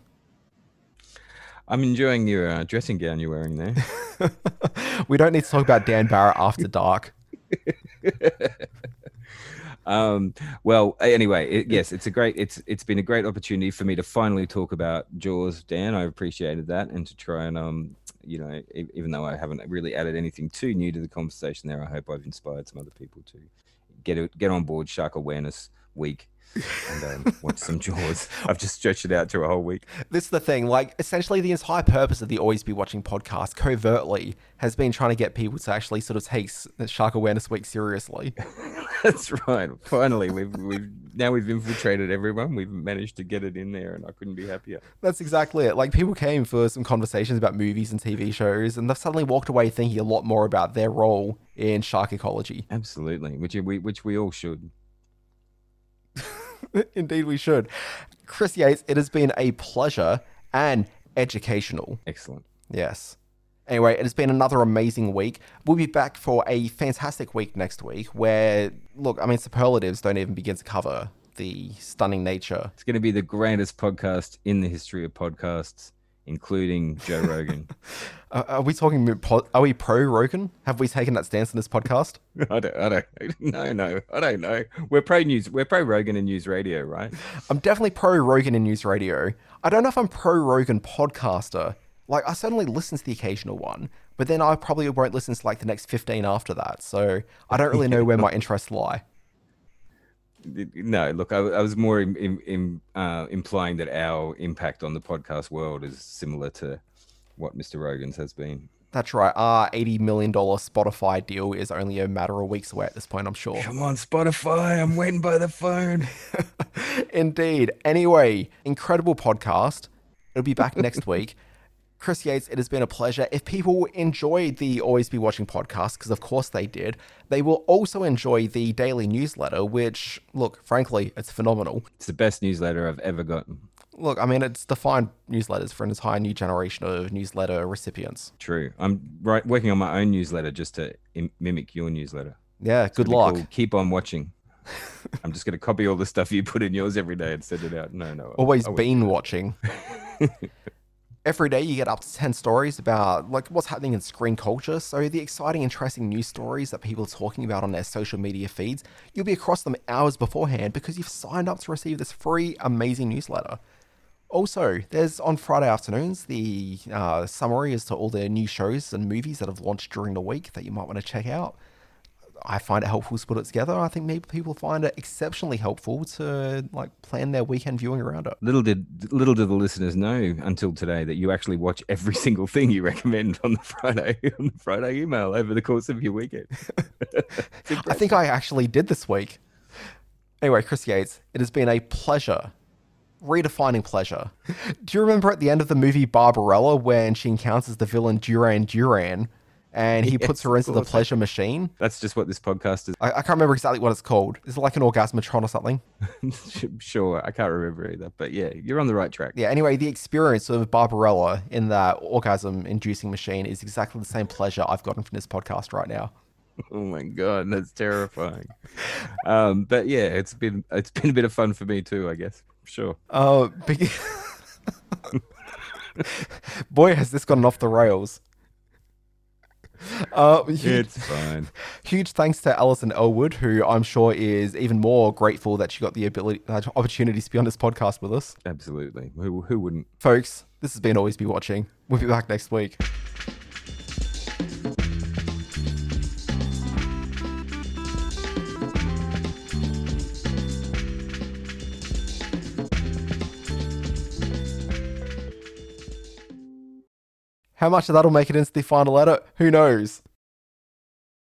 I'm enjoying your uh, dressing gown you're wearing there. <laughs> We don't need to talk about Dan Barrett after dark. <laughs> um, well, anyway, it, yes, it's a great. It's it's been a great opportunity for me to finally talk about Jaws, Dan. I appreciated that, and to try and um, you know, e- even though I haven't really added anything too new to the conversation there, I hope I've inspired some other people to get it, get on board Shark Awareness Week and um, watch some Jaws. <laughs> I've just stretched it out to a whole week. This is the thing, like, essentially, the entire purpose of the Always Be Watching podcast, covertly, has been trying to get people to actually sort of take Shark Awareness Week seriously. <laughs> That's right. Finally, we've we've now we've infiltrated everyone. We've managed to get it in there, and I couldn't be happier. That's exactly it. Like, people came for some conversations about movies and TV shows, and they've suddenly walked away thinking a lot more about their role in shark ecology. Absolutely, which we which we all should. <laughs> Indeed, we should. Chris Yates, it has been a pleasure and educational. Excellent. Yes. Anyway, it has been another amazing week. We'll be back for a fantastic week next week where, look, I mean, superlatives don't even begin to cover the stunning nature. It's going to be the greatest podcast in the history of podcasts, including Joe Rogan. <laughs> Uh, are we talking, are we pro Rogan? Have we taken that stance in this podcast? <laughs> I don't, I don't, <laughs> no, no, I don't know. We're pro news, we're pro Rogan and NewsRadio, right? I'm definitely pro Rogan in NewsRadio. I don't know if I'm pro Rogan podcaster. Like, I certainly listen to the occasional one, but then I probably won't listen to like the next 15 after that. So I don't really know where my interests lie. No, look, I, I was more in, in, in, uh, implying that our impact on the podcast world is similar to what Mr. Rogan's has been. That's right. Our $80 million Spotify deal is only a matter of weeks away at this point, I'm sure. Come on, Spotify, I'm waiting by the phone. <laughs> Indeed. Anyway, incredible podcast. It'll be back <laughs> next week. Chris Yates, it has been a pleasure. If people enjoyed the Always Be Watching podcast, because of course they did, they will also enjoy the daily newsletter, which, look, frankly, it's phenomenal. It's the best newsletter I've ever gotten. look, I mean, it's defined newsletters for an entire new generation of newsletter recipients. True. I'm right working on my own newsletter just to Im- mimic your newsletter. Yeah, It's good luck. called Keep on watching. I'm just going to copy all the stuff you put in yours every day and send it out. No, no. <laughs> Always I been watching. <laughs> Every day you get up to 10 stories about like what's happening in screen culture. So the exciting, interesting news stories that people are talking about on their social media feeds, you'll be across them hours beforehand because you've signed up to receive this free, amazing newsletter. Also, there's on Friday afternoons the uh, summary as to all the new shows and movies that have launched during the week that you might want to check out. I find it helpful to put it together. I think maybe people find it exceptionally helpful to like plan their weekend viewing around it. Little did little did the listeners know until today that you actually watch every <laughs> single thing you recommend on the Friday on the Friday email over the course of your weekend. <laughs> I think I actually did this week. Anyway, Chris Yates, it has been a pleasure. Redefining pleasure. Do you remember at the end of the movie Barbarella when she encounters the villain Duran Duran and he <laughs> puts her into the pleasure machine? That's just what this podcast is. I, I can't remember exactly what it's called. Is it like an orgasmatron or something? <laughs> sure, I can't remember either, but yeah, you're on the right track. Yeah, anyway, the experience of Barbarella in that orgasm inducing machine is exactly the same pleasure I've gotten from this podcast right now. <laughs> Oh my god, that's terrifying. um, but yeah, it's been it's been a bit of fun for me too, I guess. Sure. Oh, big... boy, has this gotten off the rails. Uh, <laughs> huge, It's fine. Huge thanks to Alison Ellwood, who I'm sure is even more grateful that she got the ability, uh, opportunity to be on this podcast with us. Absolutely. Who who wouldn't? Folks, this has been Always Be Watching. We'll be back next week. How much of that'll make it into the final edit? Who knows?